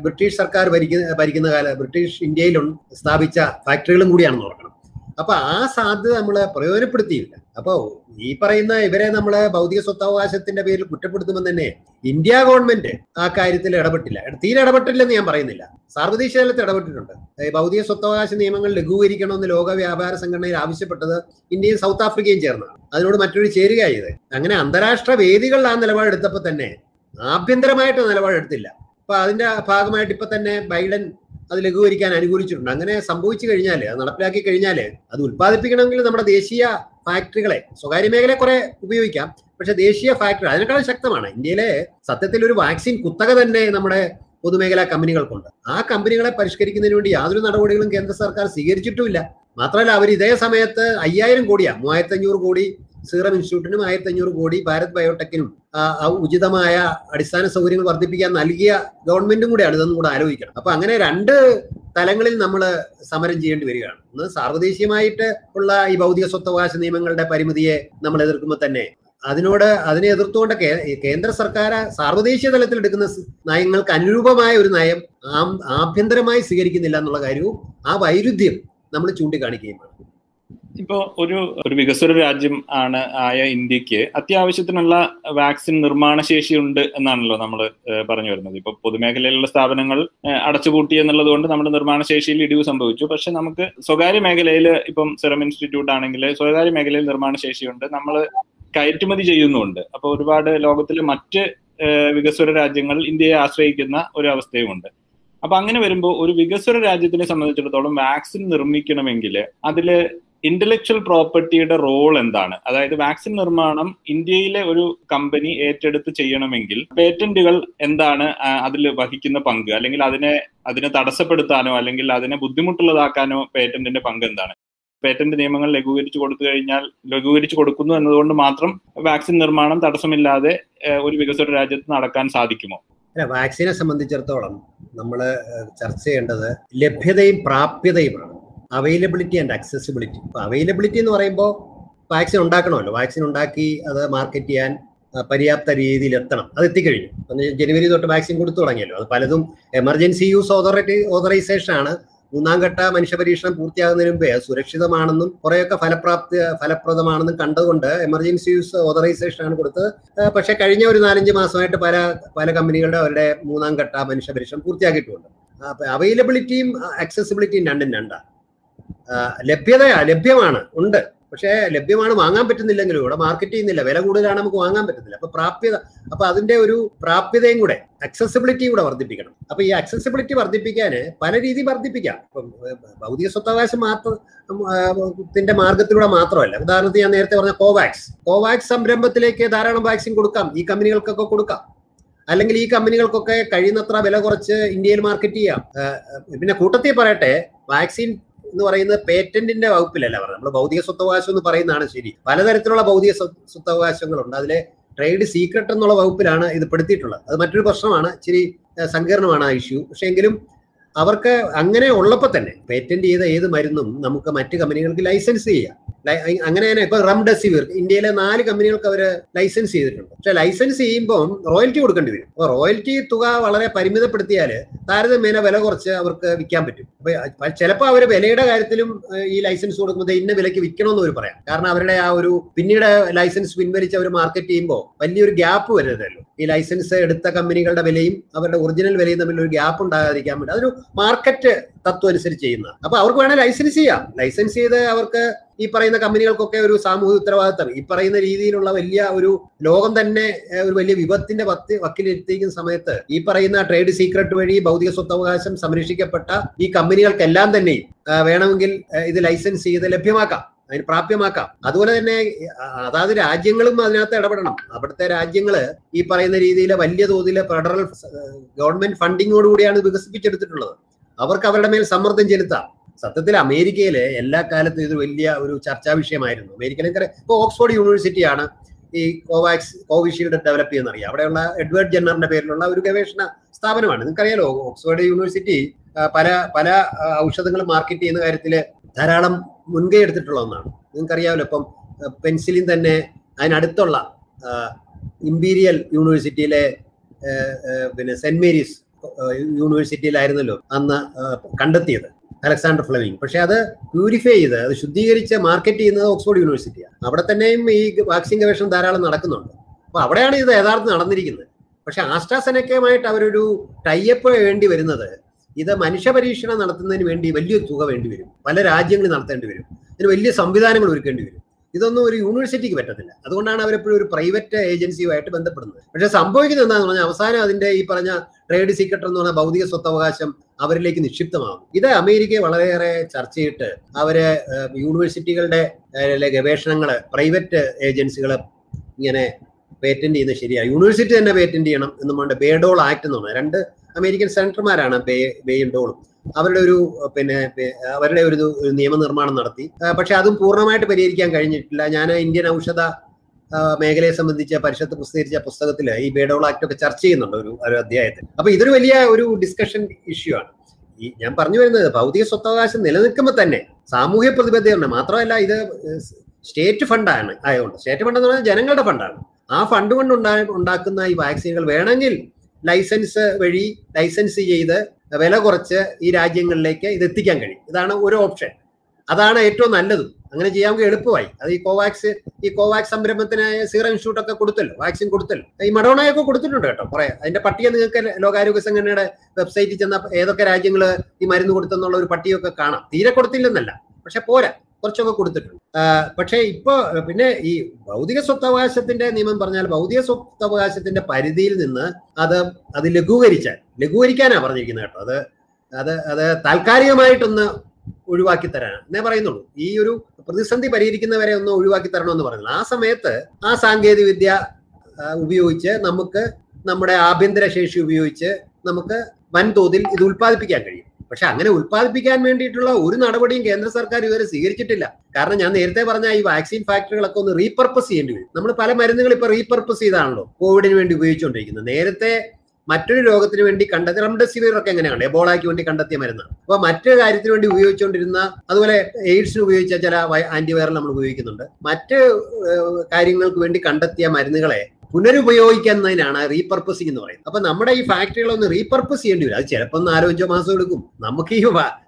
ബ്രിട്ടീഷ് സർക്കാർ ഭരിക്കുന്ന ഭരിക്കുന്ന കാല ബ്രിട്ടീഷ് ഇന്ത്യയിൽ സ്ഥാപിച്ച ഫാക്ടറികളും കൂടിയാണെന്ന് ഓർക്കണം. അപ്പൊ ആ സാധ്യത നമ്മൾ പ്രയോജനപ്പെടുത്തിയില്ല. അപ്പോൾ ഈ പറയുന്ന ഇവരെ നമ്മൾ ഭൗതിക സ്വത്തവകാശത്തിന്റെ പേരിൽ കുറ്റപ്പെടുത്തുമ്പോൾ തന്നെ ഇന്ത്യ ഗവൺമെന്റ് ആ കാര്യത്തിൽ ഇടപെട്ടില്ല. തീരെ ഇടപെട്ടില്ലെന്ന് ഞാൻ പറയുന്നില്ല. സാർവദേശീയ തലത്തിൽ ഇടപെട്ടിട്ടുണ്ട്. ഭൗതിക സ്വത്തവകാശ നിയമങ്ങൾ ലഘൂകരിക്കണമെന്ന് ലോക വ്യാപാര സംഘടനയിൽ ആവശ്യപ്പെട്ടത് ഇന്ത്യയും സൗത്ത് ആഫ്രിക്കയും ചേർന്നാണ്. അതിനോട് മറ്റൊരു ചേരുക ചെയ്ത് അങ്ങനെ അന്താരാഷ്ട്ര വേദികളിൽ ആ നിലപാടെടുത്തപ്പോൾ തന്നെ ആഭ്യന്തരമായിട്ട് നിലപാടെടുത്തില്ല അപ്പൊ അതിന്റെ ഭാഗമായിട്ട് ഇപ്പൊ തന്നെ ബൈഡൻ അത് ലഘൂകരിക്കാൻ അനുകൂലിച്ചിട്ടുണ്ട്. അങ്ങനെ സംഭവിച്ചു കഴിഞ്ഞാൽ അത് നടപ്പിലാക്കി കഴിഞ്ഞാൽ അത് ഉത്പാദിപ്പിക്കണമെങ്കിൽ നമ്മുടെ ദേശീയ ഫാക്ടറികളെ സ്വകാര്യ മേഖലയെ കുറെ ഉപയോഗിക്കാം. പക്ഷെ ദേശീയ ഫാക്ടറി അതിനേക്കാളും ശക്തമാണ്. ഇന്ത്യയിലെ സത്യത്തിൽ ഒരു വാക്സിൻ കുത്തക തന്നെ നമ്മുടെ പൊതുമേഖലാ കമ്പനികൾക്കുണ്ട്. ആ കമ്പനികളെ പരിഷ്കരിക്കുന്നതിന് വേണ്ടി യാതൊരു നടപടികളും കേന്ദ്ര സർക്കാർ സ്വീകരിച്ചിട്ടുമില്ല. മാത്രമല്ല അവർ ഇതേ സമയത്ത് അയ്യായിരം കോടിയാണ് മൂവായിരത്തി അഞ്ഞൂറ് കോടി സീറം ഇൻസ്റ്റിറ്റ്യൂട്ടിനും ആയിരത്തി അഞ്ഞൂറ് കോടി ഭാരത് ബയോടെക്കിനും ഉചിതമായ അടിസ്ഥാന സൗകര്യങ്ങൾ വർദ്ധിപ്പിക്കാൻ നൽകിയ ഗവൺമെന്റും കൂടെയാണ് ഇതൊന്നും കൂടെ ആലോചിക്കണം. അപ്പൊ അങ്ങനെ രണ്ട് തലങ്ങളിൽ നമ്മൾ സമരം ചെയ്യേണ്ടി വരികയാണ്. ഒന്ന് സാർവദേശീയമായിട്ട് ഉള്ള ഈ ഭൗതിക സ്വത്തവകാശ നിയമങ്ങളുടെ പരിമിതിയെ നമ്മൾ എതിർക്കുമ്പോൾ തന്നെ അതിനോട് അതിനെ എതിർത്തുകൊണ്ട് കേന്ദ്ര സർക്കാർ സാർവദേശീയ തലത്തിൽ എടുക്കുന്ന നയങ്ങൾക്ക് അനുരൂപമായ ഒരു നയം ആഭ്യന്തരമായി സ്വീകരിക്കുന്നില്ല എന്നുള്ള കാര്യവും ആ വൈരുദ്ധ്യം നമ്മൾ ചൂണ്ടിക്കാണിക്കുകയുമാണ് ഇപ്പോ ഒരു ഒരു വികസ്വര രാജ്യം ആണ് ആയ ഇന്ത്യയ്ക്ക് അത്യാവശ്യത്തിനുള്ള വാക്സിൻ നിർമ്മാണ ഉണ്ട് എന്നാണല്ലോ നമ്മൾ പറഞ്ഞു വരുന്നത്. ഇപ്പൊ പൊതുമേഖലയിലുള്ള സ്ഥാപനങ്ങൾ അടച്ചുപൂട്ടി എന്നുള്ളത് കൊണ്ട് നമ്മുടെ നിർമ്മാണ ശേഷിയിൽ ഇടിവ് സംഭവിച്ചു. പക്ഷെ നമുക്ക് സ്വകാര്യ മേഖലയിൽ ഇപ്പം സെറം ഇൻസ്റ്റിറ്റ്യൂട്ട് ആണെങ്കിൽ സ്വകാര്യ മേഖലയിൽ നിർമ്മാണ ശേഷിയുണ്ട് നമ്മൾ കയറ്റുമതി ചെയ്യുന്നുണ്ട്. അപ്പൊ ഒരുപാട് ലോകത്തിലെ മറ്റ് വികസ്വര രാജ്യങ്ങൾ ഇന്ത്യയെ ആശ്രയിക്കുന്ന ഒരു അവസ്ഥയുമുണ്ട് അപ്പൊ അങ്ങനെ വരുമ്പോൾ ഒരു വികസ്വര രാജ്യത്തിനെ സംബന്ധിച്ചിടത്തോളം വാക്സിൻ നിർമ്മിക്കണമെങ്കിൽ അതിൽ ഇന്റലക്ച്വൽ പ്രോപ്പർട്ടിയുടെ റോൾ എന്താണ്? അതായത് വാക്സിൻ നിർമ്മാണം ഇന്ത്യയിലെ ഒരു കമ്പനി ഏറ്റെടുത്ത് ചെയ്യണമെങ്കിൽ പേറ്റന്റുകൾ എന്താണ് അതിൽ വഹിക്കുന്ന പങ്ക്? അല്ലെങ്കിൽ അതിനെ അതിനെ തടസ്സപ്പെടുത്താനോ അല്ലെങ്കിൽ അതിനെ ബുദ്ധിമുട്ടുള്ളതാക്കാനോ പേറ്റന്റിന്റെ പങ്ക് എന്താണ്? പേറ്റന്റ് നിയമങ്ങൾ ലഘൂകരിച്ചു കൊടുത്തു കഴിഞ്ഞാൽ ലഘൂകരിച്ചു കൊടുക്കുന്നു എന്നതുകൊണ്ട് മാത്രം വാക്സിൻ നിർമ്മാണം തടസ്സമില്ലാതെ ഒരു വികസന രാജ്യത്ത് നടക്കാൻ സാധിക്കുമോ? അല്ല വാക്സിനെ സംബന്ധിച്ചിടത്തോളം നമ്മൾ ചർച്ച ചെയ്യേണ്ടത് ലഭ്യതയും പ്രാപ്യതയുമാണ്. അവൈലബിലിറ്റി ആൻഡ് അക്സസിബിലിറ്റി ഇപ്പോൾ അവൈലബിലിറ്റി എന്ന് പറയുമ്പോൾ വാക്സിൻ ഉണ്ടാക്കണമല്ലോ. വാക്സിൻ ഉണ്ടാക്കി അത് മാർക്കറ്റ് ചെയ്യാൻ പര്യാപ്ത രീതിയിൽ എത്തണം. അത് എത്തിക്കഴിഞ്ഞു. ജനുവരി തൊട്ട് വാക്സിൻ കൊടുത്തു തുടങ്ങിയല്ലോ. അത് പലതും എമർജൻസി യൂസ് ഓതോറിറ്റി ഓതറൈസേഷൻ ആണ്. മൂന്നാം ഘട്ട മനുഷ്യ പരീക്ഷണം പൂർത്തിയാകുന്നതിന് മുമ്പേ അത് സുരക്ഷിതമാണെന്നും കുറെയൊക്കെ ഫലപ്രാപ്തി ഫലപ്രദമാണെന്നും കണ്ടതുകൊണ്ട് എമർജൻസി യൂസ് ഓതറൈസേഷൻ ആണ് കൊടുത്തത്. പക്ഷേ കഴിഞ്ഞ ഒരു നാലഞ്ച് മാസമായിട്ട് പല പല കമ്പനികളുടെ അവരുടെ മൂന്നാം ഘട്ട മനുഷ്യ പരീക്ഷണം പൂർത്തിയാക്കിയിട്ടുണ്ട്. അവൈലബിലിറ്റിയും അക്സസിബിലിറ്റിയും രണ്ടും രണ്ടാണ്. ആ, ലഭ്യതയാ ലഭ്യമാണ് ഉണ്ട്. പക്ഷേ ലഭ്യമാണ് വാങ്ങാൻ പറ്റുന്നില്ലെങ്കിലും ഇവിടെ മാർക്കറ്റ് ചെയ്യുന്നില്ല. വില കൂടുതലാണ് നമുക്ക് വാങ്ങാൻ പറ്റുന്നില്ല. അപ്പൊ പ്രാപ്യത അപ്പൊ അതിന്റെ ഒരു പ്രാപ്യതയും കൂടെ അക്സസിബിലിറ്റി കൂടെ വർദ്ധിപ്പിക്കണം. അപ്പൊ ഈ അക്സസിബിലിറ്റി വർദ്ധിപ്പിക്കാൻ പല രീതി വർദ്ധിപ്പിക്കാം. ഇപ്പം ഭൗതിക സ്വത്തവകാശം മാത്രം മാർഗത്തിലൂടെ മാത്രമല്ല. ഉദാഹരണത്തിന് ഞാൻ നേരത്തെ പറഞ്ഞ കോവാക്സ് കോവാക്സ് സംരംഭത്തിലേക്ക് ധാരാളം വാക്സിൻ കൊടുക്കാം. ഈ കമ്പനികൾക്കൊക്കെ കൊടുക്കാം. അല്ലെങ്കിൽ ഈ കമ്പനികൾക്കൊക്കെ കഴിയുന്നത്ര വില കുറച്ച് ഇന്ത്യയിൽ മാർക്കറ്റ് ചെയ്യാം. പിന്നെ കൂട്ടത്തിൽ പറയട്ടെ വാക്സിൻ എന്ന് പറയുന്നത് പേറ്റന്റിന്റെ വകുപ്പിലല്ല പറഞ്ഞത്. നമ്മൾ ഭൗതിക സ്വത്തവകാശം എന്ന് പറയുന്നതാണ് ശരി. പലതരത്തിലുള്ള ഭൗതിക സ്വ- സ്വത്തവകാശങ്ങളുണ്ട്. അതിലെ ട്രേഡ് സീക്രട്ട് എന്നുള്ള വകുപ്പിലാണ് ഇത് പെടുത്തിയിട്ടുള്ളത്. അത് മറ്റൊരു പ്രശ്നമാണ്. ഇച്ചിരി സങ്കീർണമാണ് ആ ഇഷ്യൂ പക്ഷെ എങ്കിലും അവർക്ക് അങ്ങനെ ഉള്ളപ്പോൾ തന്നെ പേറ്റന്റ് ചെയ്ത ഏത് മരുന്നും നമുക്ക് മറ്റ് കമ്പനികൾക്ക് ലൈസൻസ് ചെയ്യാം. അങ്ങനെ തന്നെ ഇപ്പൊ റംഡെസിവിർ ഇന്ത്യയിലെ നാല് കമ്പനികൾക്ക് അവർ ലൈസൻസ് ചെയ്തിട്ടുണ്ട്. പക്ഷെ ലൈസൻസ് ചെയ്യുമ്പോൾ റോയൽറ്റി കൊടുക്കേണ്ടി വരും. അപ്പൊ റോയൽറ്റി തുക വളരെ പരിമിതപ്പെടുത്തിയാൽ താരതമ്യേന വില കുറച്ച് അവർക്ക് വിൽക്കാൻ പറ്റും. അപ്പൊ ചിലപ്പോൾ അവർ വിലയുടെ കാര്യത്തിലും ഈ ലൈസൻസ് കൊടുക്കുമ്പോൾ ഇന്ന വിലയ്ക്ക് വിൽക്കണമെന്ന് അവർ പറയാം. കാരണം അവരുടെ ആ ഒരു പിന്നീട് ലൈസൻസ് പിൻവലിച്ച് അവർ മാർക്കറ്റ് ചെയ്യുമ്പോൾ വലിയൊരു ഗ്യാപ്പ് വരുന്നതല്ലോ ഈ ലൈസൻസ് എടുത്ത കമ്പനികളുടെ വിലയും അവരുടെ ഒറിജിനൽ വിലയും തമ്മിൽ ഒരു ഗ്യാപ്പ് ഉണ്ടാകാതിരിക്കാൻ വേണ്ടി. അതൊരു മാർക്കറ്റ് തത്വം അനുസരിച്ച് ചെയ്യുന്ന അപ്പൊ അവർക്ക് വേണേൽ ലൈസൻസ് ചെയ്യാം. ലൈസൻസ് ചെയ്ത് അവർക്ക് ഈ പറയുന്ന കമ്പനികൾക്കൊക്കെ ഒരു സാമൂഹിക ഉത്തരവാദിത്തം. ഈ പറയുന്ന രീതിയിലുള്ള വലിയ ഒരു ലോകം തന്നെ ഒരു വലിയ വിപത്തിന്റെ പത്ത് വക്കിലെത്തിക്കുന്ന സമയത്ത് ഈ പറയുന്ന ട്രേഡ് സീക്രട്ട് വഴി ഭൗതിക സ്വത്തവകാശം സംരക്ഷിക്കപ്പെട്ട ഈ കമ്പനികൾക്കെല്ലാം തന്നെയും വേണമെങ്കിൽ ഇത് ലൈസൻസ് ചെയ്ത് ലഭ്യമാക്കാം. അതിന് പ്രാപ്യമാക്കാം. അതുപോലെ തന്നെ അതാത് രാജ്യങ്ങളും അതിനകത്ത് ഇടപെടണം. അവിടുത്തെ രാജ്യങ്ങൾ ഈ പറയുന്ന രീതിയിൽ വലിയ തോതിൽ ഫെഡറൽ ഗവൺമെന്റ് ഫണ്ടിങ്ങോടുകൂടിയാണ് വികസിപ്പിച്ചെടുത്തിട്ടുള്ളത്. അവർക്ക് അവരുടെ മേൽ സമ്മർദ്ദം ചെലുത്താം. സത്യത്തിൽ അമേരിക്കയിലെ എല്ലാ കാലത്തും ഇത് വലിയ ഒരു ചർച്ചാ വിഷയമായിരുന്നു. അമേരിക്കയിലെ ഇപ്പോൾ ഓക്സ്ഫോർഡ് യൂണിവേഴ്സിറ്റിയാണ് ഈ കോവാക്സ് കോവിഷീൽഡ് ഡെവലപ്പ് ചെയ്യുന്നറിയാം അവിടെയുള്ള എഡ്വേർഡ് ജെന്നറിന്റെ പേരിലുള്ള ഒരു ഗവേഷണ സ്ഥാപനമാണ്. നിങ്ങൾക്കറിയാലോ ഓക്സ്ഫോർഡ് യൂണിവേഴ്സിറ്റി പല പല ഔഷധങ്ങൾ മാർക്കറ്റ് ചെയ്യുന്ന കാര്യത്തിൽ ധാരാളം മുൻകൈ എടുത്തിട്ടുള്ള ഒന്നാണ്. നിങ്ങൾക്കറിയാമല്ലോ ഇപ്പം പെൻസിലിൻ തന്നെ അതിനടുത്തുള്ള ഇമ്പീരിയൽ യൂണിവേഴ്സിറ്റിയിലെ പിന്നെ സെന്റ് മേരീസ് യൂണിവേഴ്സിറ്റിയിലായിരുന്നല്ലോ അന്ന് കണ്ടെത്തിയത്. അലക്സാണ്ടർ ഫ്ലെമിങ് പക്ഷെ അത് പ്യൂരിഫൈ ചെയ്ത് അത് ശുദ്ധീകരിച്ച് മാർക്കറ്റ് ചെയ്യുന്നത് ഓക്സ്ഫോർഡ് യൂണിവേഴ്സിറ്റിയാണ് അവിടെ തന്നെയും ഈ വാക്സിൻ ഗവേഷണം ധാരാളം നടക്കുന്നുണ്ട്. അപ്പോൾ അവിടെയാണ് ഇത് യഥാർത്ഥം നടന്നിരിക്കുന്നത്. പക്ഷെ ആസ്ട്രാസെനക്കയുമായിട്ട് അവരൊരു ടൈപ്പ് വേണ്ടി വരുന്നത് ഇത് മനുഷ്യ പരീക്ഷണം നടത്തുന്നതിന് വേണ്ടി വലിയ തുക വേണ്ടി വരും. പല രാജ്യങ്ങളിൽ നടത്തേണ്ടി വരും. ഇതിന് വലിയ സംവിധാനങ്ങൾ ഒരുക്കേണ്ടി വരും. ഇതൊന്നും ഒരു യൂണിവേഴ്സിറ്റിക്ക് പറ്റത്തില്ല. അതുകൊണ്ടാണ് അവരെപ്പോഴും ഒരു പ്രൈവറ്റ് ഏജൻസിയുമായിട്ട് ബന്ധപ്പെടുന്നത്. പക്ഷെ സംഭവിക്കുന്നത് എന്താണെന്ന് പറഞ്ഞാൽ അവസാനം അതിന്റെ ഈ പറഞ്ഞ ട്രേഡ് സീക്രട്ട് എന്ന് പറഞ്ഞ ഭൗതിക സ്വത്തവകാശം അവരിലേക്ക് നിക്ഷിപ്തമാകും. ഇത് അമേരിക്കയെ വളരെയേറെ ചർച്ച ചെയ്തിട്ട് അവർ യൂണിവേഴ്സിറ്റികളുടെ ഗവേഷണങ്ങൾ പ്രൈവറ്റ് ഏജൻസികൾ ഇങ്ങനെ പേറ്റന്റ് ചെയ്യുന്നത് ശരിയാണ് യൂണിവേഴ്സിറ്റി തന്നെ പേറ്റന്റ് ചെയ്യണം എന്നും കൊണ്ട് ബേഡോൾ ആക്ട് എന്ന് പറഞ്ഞത് രണ്ട് അമേരിക്കൻ സെനറ്റർമാരാണ് ബേ ബേയും ഡോളും. അവരുടെ ഒരു പിന്നെ അവരുടെ ഒരു നിയമനിർമ്മാണം നടത്തി. പക്ഷെ അതും പൂർണമായിട്ട് പരിഹരിക്കാൻ കഴിഞ്ഞിട്ടില്ല. ഞാൻ ഇന്ത്യൻ ഔഷധ മേഖലയെ സംബന്ധിച്ച പരിഷത്ത് പ്രസിദ്ധീകരിച്ച പുസ്തകത്തിൽ ഈ ബേഡോൾ ആക്ട് ഒക്കെ ചർച്ച ചെയ്യുന്നുണ്ട് ഒരു ഒരു അധ്യായത്തിൽ. അപ്പൊ ഇതൊരു വലിയ ഒരു ഡിസ്കഷൻ ഇഷ്യൂ ആണ്. ഈ ഞാൻ പറഞ്ഞു വരുന്നത് ഭൗതിക സ്വത്തവകാശം നിലനിൽക്കുമ്പോൾ തന്നെ സാമൂഹ്യ പ്രതിബദ്ധതയുണ്ട്. മാത്രമല്ല ഇത് സ്റ്റേറ്റ് ഫണ്ടാണ് ആയതുകൊണ്ട്. സ്റ്റേറ്റ് ഫണ്ട് എന്ന് പറഞ്ഞാൽ ജനങ്ങളുടെ ഫണ്ടാണ്. ആ ഫണ്ട് കൊണ്ട് ഉണ്ടാ ഉണ്ടാക്കുന്ന ഈ വാക്സിനുകൾ വേണമെങ്കിൽ ലൈസൻസ് വഴി ലൈസൻസ് ചെയ്ത് വില കുറച്ച് ഈ രാജ്യങ്ങളിലേക്ക് ഇത് എത്തിക്കാൻ കഴിയും. ഇതാണ് ഒരു ഓപ്ഷൻ. അതാണ് ഏറ്റവും നല്ലതും. അങ്ങനെ ചെയ്യാമെങ്കിൽ എളുപ്പമായി. അത് ഈ കോവാക്സ് ഈ കോവാക്സ് സംരംഭത്തിന് സീറം ഇൻസ്റ്റിറ്റ്യൂട്ട് ഒക്കെ കൊടുത്തല്ലോ വാക്സിൻ കൊടുത്തല്ലോ. ഈ മഡോണയൊക്കെ കൊടുത്തിട്ടുണ്ട് കേട്ടോ കുറെ. അതിന്റെ പട്ടിക നിങ്ങൾക്ക് ലോകാരോഗ്യ സംഘടനയുടെ വെബ്സൈറ്റിൽ ചെന്ന ഏതൊക്കെ രാജ്യങ്ങൾ ഈ മരുന്ന് കൊടുത്തെന്നുള്ള ഒരു പട്ടിയൊക്കെ കാണാം. തീരെ കൊടുത്തില്ലെന്നല്ല. പക്ഷെ പോരാ. കുറച്ചൊക്കെ കൊടുത്തിട്ടുണ്ട്. പക്ഷേ ഇപ്പോ പിന്നെ ഈ ഭൗതിക സ്വത്തവകാശത്തിന്റെ നിയമം പറഞ്ഞാൽ ഭൗതിക സ്വത്തവകാശത്തിന്റെ പരിധിയിൽ നിന്ന് അത് അത് ലഘൂകരിച്ചാൽ ലഘൂകരിക്കാനാ പറഞ്ഞിരിക്കുന്നത് കേട്ടോ. അത് അത് അത് താൽക്കാലികമായിട്ടൊന്ന് ഒഴിവാക്കി തരാനാണ് എന്നേ പറയുന്നുള്ളൂ. ഈ ഒരു പ്രതിസന്ധി പരിഹരിക്കുന്നവരെ ഒന്ന് ഒഴിവാക്കി തരണമെന്ന് പറയുന്നത് ആ സമയത്ത് ആ സാങ്കേതിക വിദ്യ ഉപയോഗിച്ച് നമുക്ക് നമ്മുടെ ആഭ്യന്തര ശേഷി ഉപയോഗിച്ച് നമുക്ക് വൻതോതിൽ ഇത് ഉൽപ്പാദിപ്പിക്കാൻ കഴിയും. പക്ഷെ അങ്ങനെ ഉത്പാദിപ്പിക്കാൻ വേണ്ടിയിട്ടുള്ള ഒരു നടപടിയും കേന്ദ്ര സർക്കാർ ഇവരെ സ്വീകരിച്ചിട്ടില്ല. കാരണം ഞാൻ നേരത്തെ പറഞ്ഞ ഈ വാക്സിൻ ഫാക്ടറികളൊക്കെ ഒന്ന് റീപർപ്പസ് ചെയ്യേണ്ടി വരും. നമ്മൾ പല മരുന്നുകൾ ഇപ്പൊ റീപർപ്പസ് ചെയ്താണല്ലോ കോവിഡിന് വേണ്ടി ഉപയോഗിച്ചുകൊണ്ടിരിക്കുന്നത്. നേരത്തെ മറ്റൊരു രോഗത്തിന് വേണ്ടി കണ്ടെത്തി റംഡെസിവിർ ഒക്കെ എങ്ങനെയാണ് എബോളയ്ക്ക് വേണ്ടി കണ്ടെത്തിയ മരുന്നാണ് അപ്പൊ മറ്റൊരു കാര്യത്തിന് വേണ്ടി ഉപയോഗിച്ചുകൊണ്ടിരുന്ന അതുപോലെ എയ്ഡ്സിന് ഉപയോഗിച്ച ചില ആന്റിവൈറൽ നമ്മൾ ഉപയോഗിക്കുന്നുണ്ട്. മറ്റ് കാര്യങ്ങൾക്ക് വേണ്ടി കണ്ടെത്തിയ മരുന്നുകളെ പുനരുപയോഗിക്കുന്നതിനാണ് റീപർപ്പസിംഗ് എന്ന് പറയുന്നത്. അപ്പൊ നമ്മുടെ ഈ ഫാക്ടറികളൊന്ന് റീപർപ്പസ് ചെയ്യേണ്ടി വരും അത് ചിലപ്പോൾ നാലോ അഞ്ചോ മാസം എടുക്കും. നമുക്ക് ഈ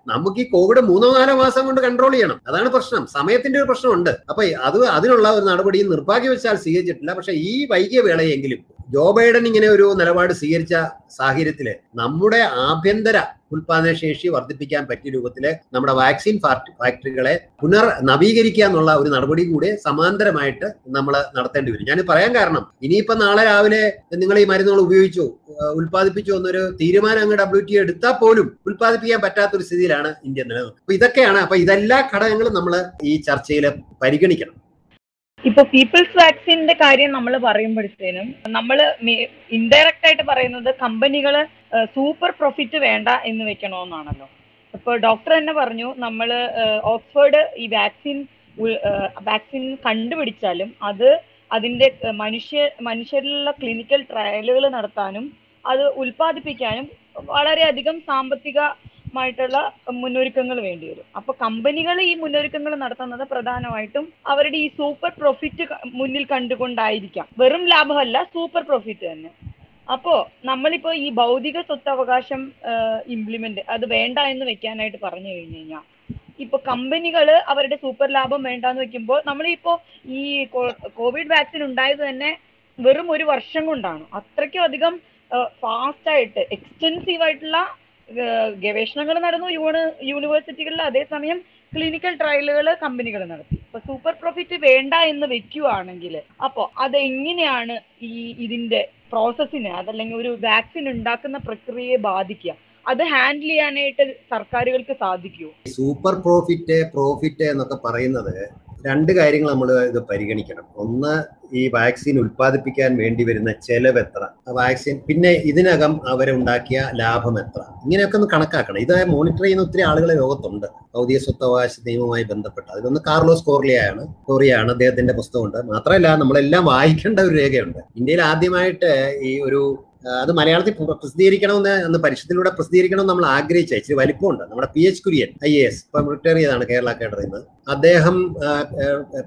നമുക്ക് ഈ കോവിഡ് മൂന്നോ നാലോ മാസം കൊണ്ട് കൺട്രോൾ ചെയ്യണം. അതാണ് പ്രശ്നം. സമയത്തിന്റെ ഒരു പ്രശ്നമുണ്ട്. അപ്പൊ അത് അതിനുള്ള ഒരു നടപടിയും നിർഭാഗ്യവശാൽ സ്വീകരിച്ചിട്ടില്ല. പക്ഷെ ഈ വൈകിയ വേളയെങ്കിലും ജോ ബൈഡൻ ഇങ്ങനെ ഒരു നിലപാട് സ്വീകരിച്ച സാഹചര്യത്തിൽ നമ്മുടെ ആഭ്യന്തര ഉൽപാദന ശേഷി വർദ്ധിപ്പിക്കാൻ പറ്റിയ രൂപത്തിൽ നമ്മുടെ വാക്സിൻ ഫാക്ടറികളെ പുനർ നവീകരിക്കുക എന്നുള്ള ഒരു നടപടി കൂടി സമാന്തരമായിട്ട് നമ്മൾ നടത്തേണ്ടി വരും. ഞാൻ പറയാൻ കാരണം ഇനിയിപ്പോ നാളെ രാവിലെ നിങ്ങൾ ഈ മരുന്നുകൾ ഉപയോഗിച്ചു ഉൽപ്പാദിപ്പിച്ചു എന്നൊരു തീരുമാനം അങ്ങ് ഡബ്ല്യു ടി എടുത്താൽ പോലും ഉൽപ്പാദിപ്പിക്കാൻ പറ്റാത്ത ഒരു സ്ഥിതിയിലാണ് ഇന്ത്യ നിലനിൽക്കുന്നത് അപ്പൊ ഇതൊക്കെയാണ് അപ്പൊ ഇതെല്ലാ ഘടകങ്ങളും നമ്മൾ ഈ ചർച്ചയിൽ പരിഗണിക്കണം. ഇപ്പൊ പീപ്പിൾസ് വാക്സിന്റെ കാര്യം നമ്മൾ പറയുമ്പോഴത്തേനും നമ്മൾ ഇൻഡയറക്റ്റ് ആയിട്ട് പറയുന്നത് കമ്പനികൾ സൂപ്പർ പ്രോഫിറ്റ് വേണ്ട എന്ന് വെക്കണമെന്നാണല്ലോ അപ്പൊ ഡോക്ടർ തന്നെ പറഞ്ഞു നമ്മൾ ഓക്സ്ഫോർഡ് ഈ വാക്സിൻ വാക്സിൻ കണ്ടുപിടിച്ചാലും അത് അതിന്റെ മനുഷ്യ മനുഷ്യരിലുള്ള ക്ലിനിക്കൽ ട്രയലുകൾ നടത്താനും അത് ഉൽപ്പാദിപ്പിക്കാനും വളരെയധികം സാമ്പത്തികമായിട്ടുള്ള മുന്നൊരുക്കങ്ങൾ വേണ്ടി വരും അപ്പൊ കമ്പനികൾ ഈ മുന്നൊരുക്കങ്ങൾ നടത്തുന്നത് പ്രധാനമായിട്ടും അവരുടെ ഈ സൂപ്പർ പ്രോഫിറ്റ് മുന്നിൽ കണ്ടുകൊണ്ടായിരിക്കാം. വെറും ലാഭമല്ല സൂപ്പർ പ്രോഫിറ്റ് തന്നെ. അപ്പോ നമ്മളിപ്പോ ഈ ഭൗതിക സ്വത്തവകാശം ഇംപ്ലിമെന്റ് അത് വേണ്ട എന്ന് വെക്കാനായിട്ട് പറഞ്ഞു കഴിഞ്ഞു കഴിഞ്ഞാൽ ഇപ്പൊ കമ്പനികൾ അവരുടെ സൂപ്പർ ലാഭം വേണ്ടാന്ന് വെക്കുമ്പോൾ നമ്മളിപ്പോ ഈ കോവിഡ് വാക്സിൻ ഉണ്ടായത് തന്നെ വെറും ഒരു വർഷം കൊണ്ടാണ്. അത്രയ്ക്കും അധികം ഫാസ്റ്റ് ആയിട്ട് എക്സ്റ്റെൻസീവ് ആയിട്ടുള്ള ഗവേഷണങ്ങൾ നടന്നു. യൂണ് യൂണിവേഴ്സിറ്റികളിൽ അതേസമയം ക്ലിനിക്കൽ ട്രയലുകൾ കമ്പനികൾ നടത്തി. ഇപ്പൊ സൂപ്പർ പ്രോഫിറ്റ് വേണ്ട എന്ന് വെക്കുവാണെങ്കിൽ അപ്പോൾ അതെങ്ങനെയാണ് ഈ ഇതിന്റെ പ്രോസസ്സിനെ അതല്ലെങ്കിൽ ഒരു വാക്സിൻ ഉണ്ടാക്കുന്ന പ്രക്രിയയെ ബാധിക്കുക? അത് ഹാൻഡിൽ ചെയ്യാനായിട്ട് സർക്കാരുകൾക്ക് സാധിക്കുമോ സൂപ്പർ പ്രോഫിറ്റ് പ്രോഫിറ്റ് എന്നൊക്കെ പറയുന്നത് രണ്ട് കാര്യങ്ങൾ നമ്മൾ ഇത് പരിഗണിക്കണം. ഒന്ന് ഈ വാക്സിൻ ഉൽപ്പാദിപ്പിക്കാൻ വേണ്ടി വരുന്ന ചെലവ് എത്ര? വാക്സിൻ പിന്നെ ഇതിനകം അവരുണ്ടാക്കിയ ലാഭം എത്ര? ഇങ്ങനെയൊക്കെ ഒന്ന് കണക്കാക്കണം. ഇത് മോണിറ്റർ ചെയ്യുന്ന ഒത്തിരി ആളുകൾ ലോകത്തുണ്ട്. ഭൗതിക സ്വത്തവകാശ നിയമവുമായി ബന്ധപ്പെട്ട്. അതിലൊന്ന് കാർലോസ് കോർലിയാണ്. കോറിയാണ് അദ്ദേഹത്തിന്റെ പുസ്തകമുണ്ട്. മാത്രമല്ല നമ്മളെല്ലാം വായിക്കേണ്ട ഒരു രേഖയുണ്ട്. ഇന്ത്യയിൽ ആദ്യമായിട്ട് ഈ ഒരു അത് മലയാളത്തിൽ പ്ര- പ്രസിദ്ധീകരിക്കണമെന്ന് അന്ന് പരിഷത്തിലൂടെ പ്രസിദ്ധീകരിക്കണം നമ്മൾ ആഗ്രഹിച്ച. ഇച്ചിരി വലിപ്പമുണ്ട്. നമ്മുടെ P H Kurian I A S ഇപ്പം റിട്ടയർ ചെയ്താണ് കേരള കേഡറിൽ നിന്ന് അദ്ദേഹം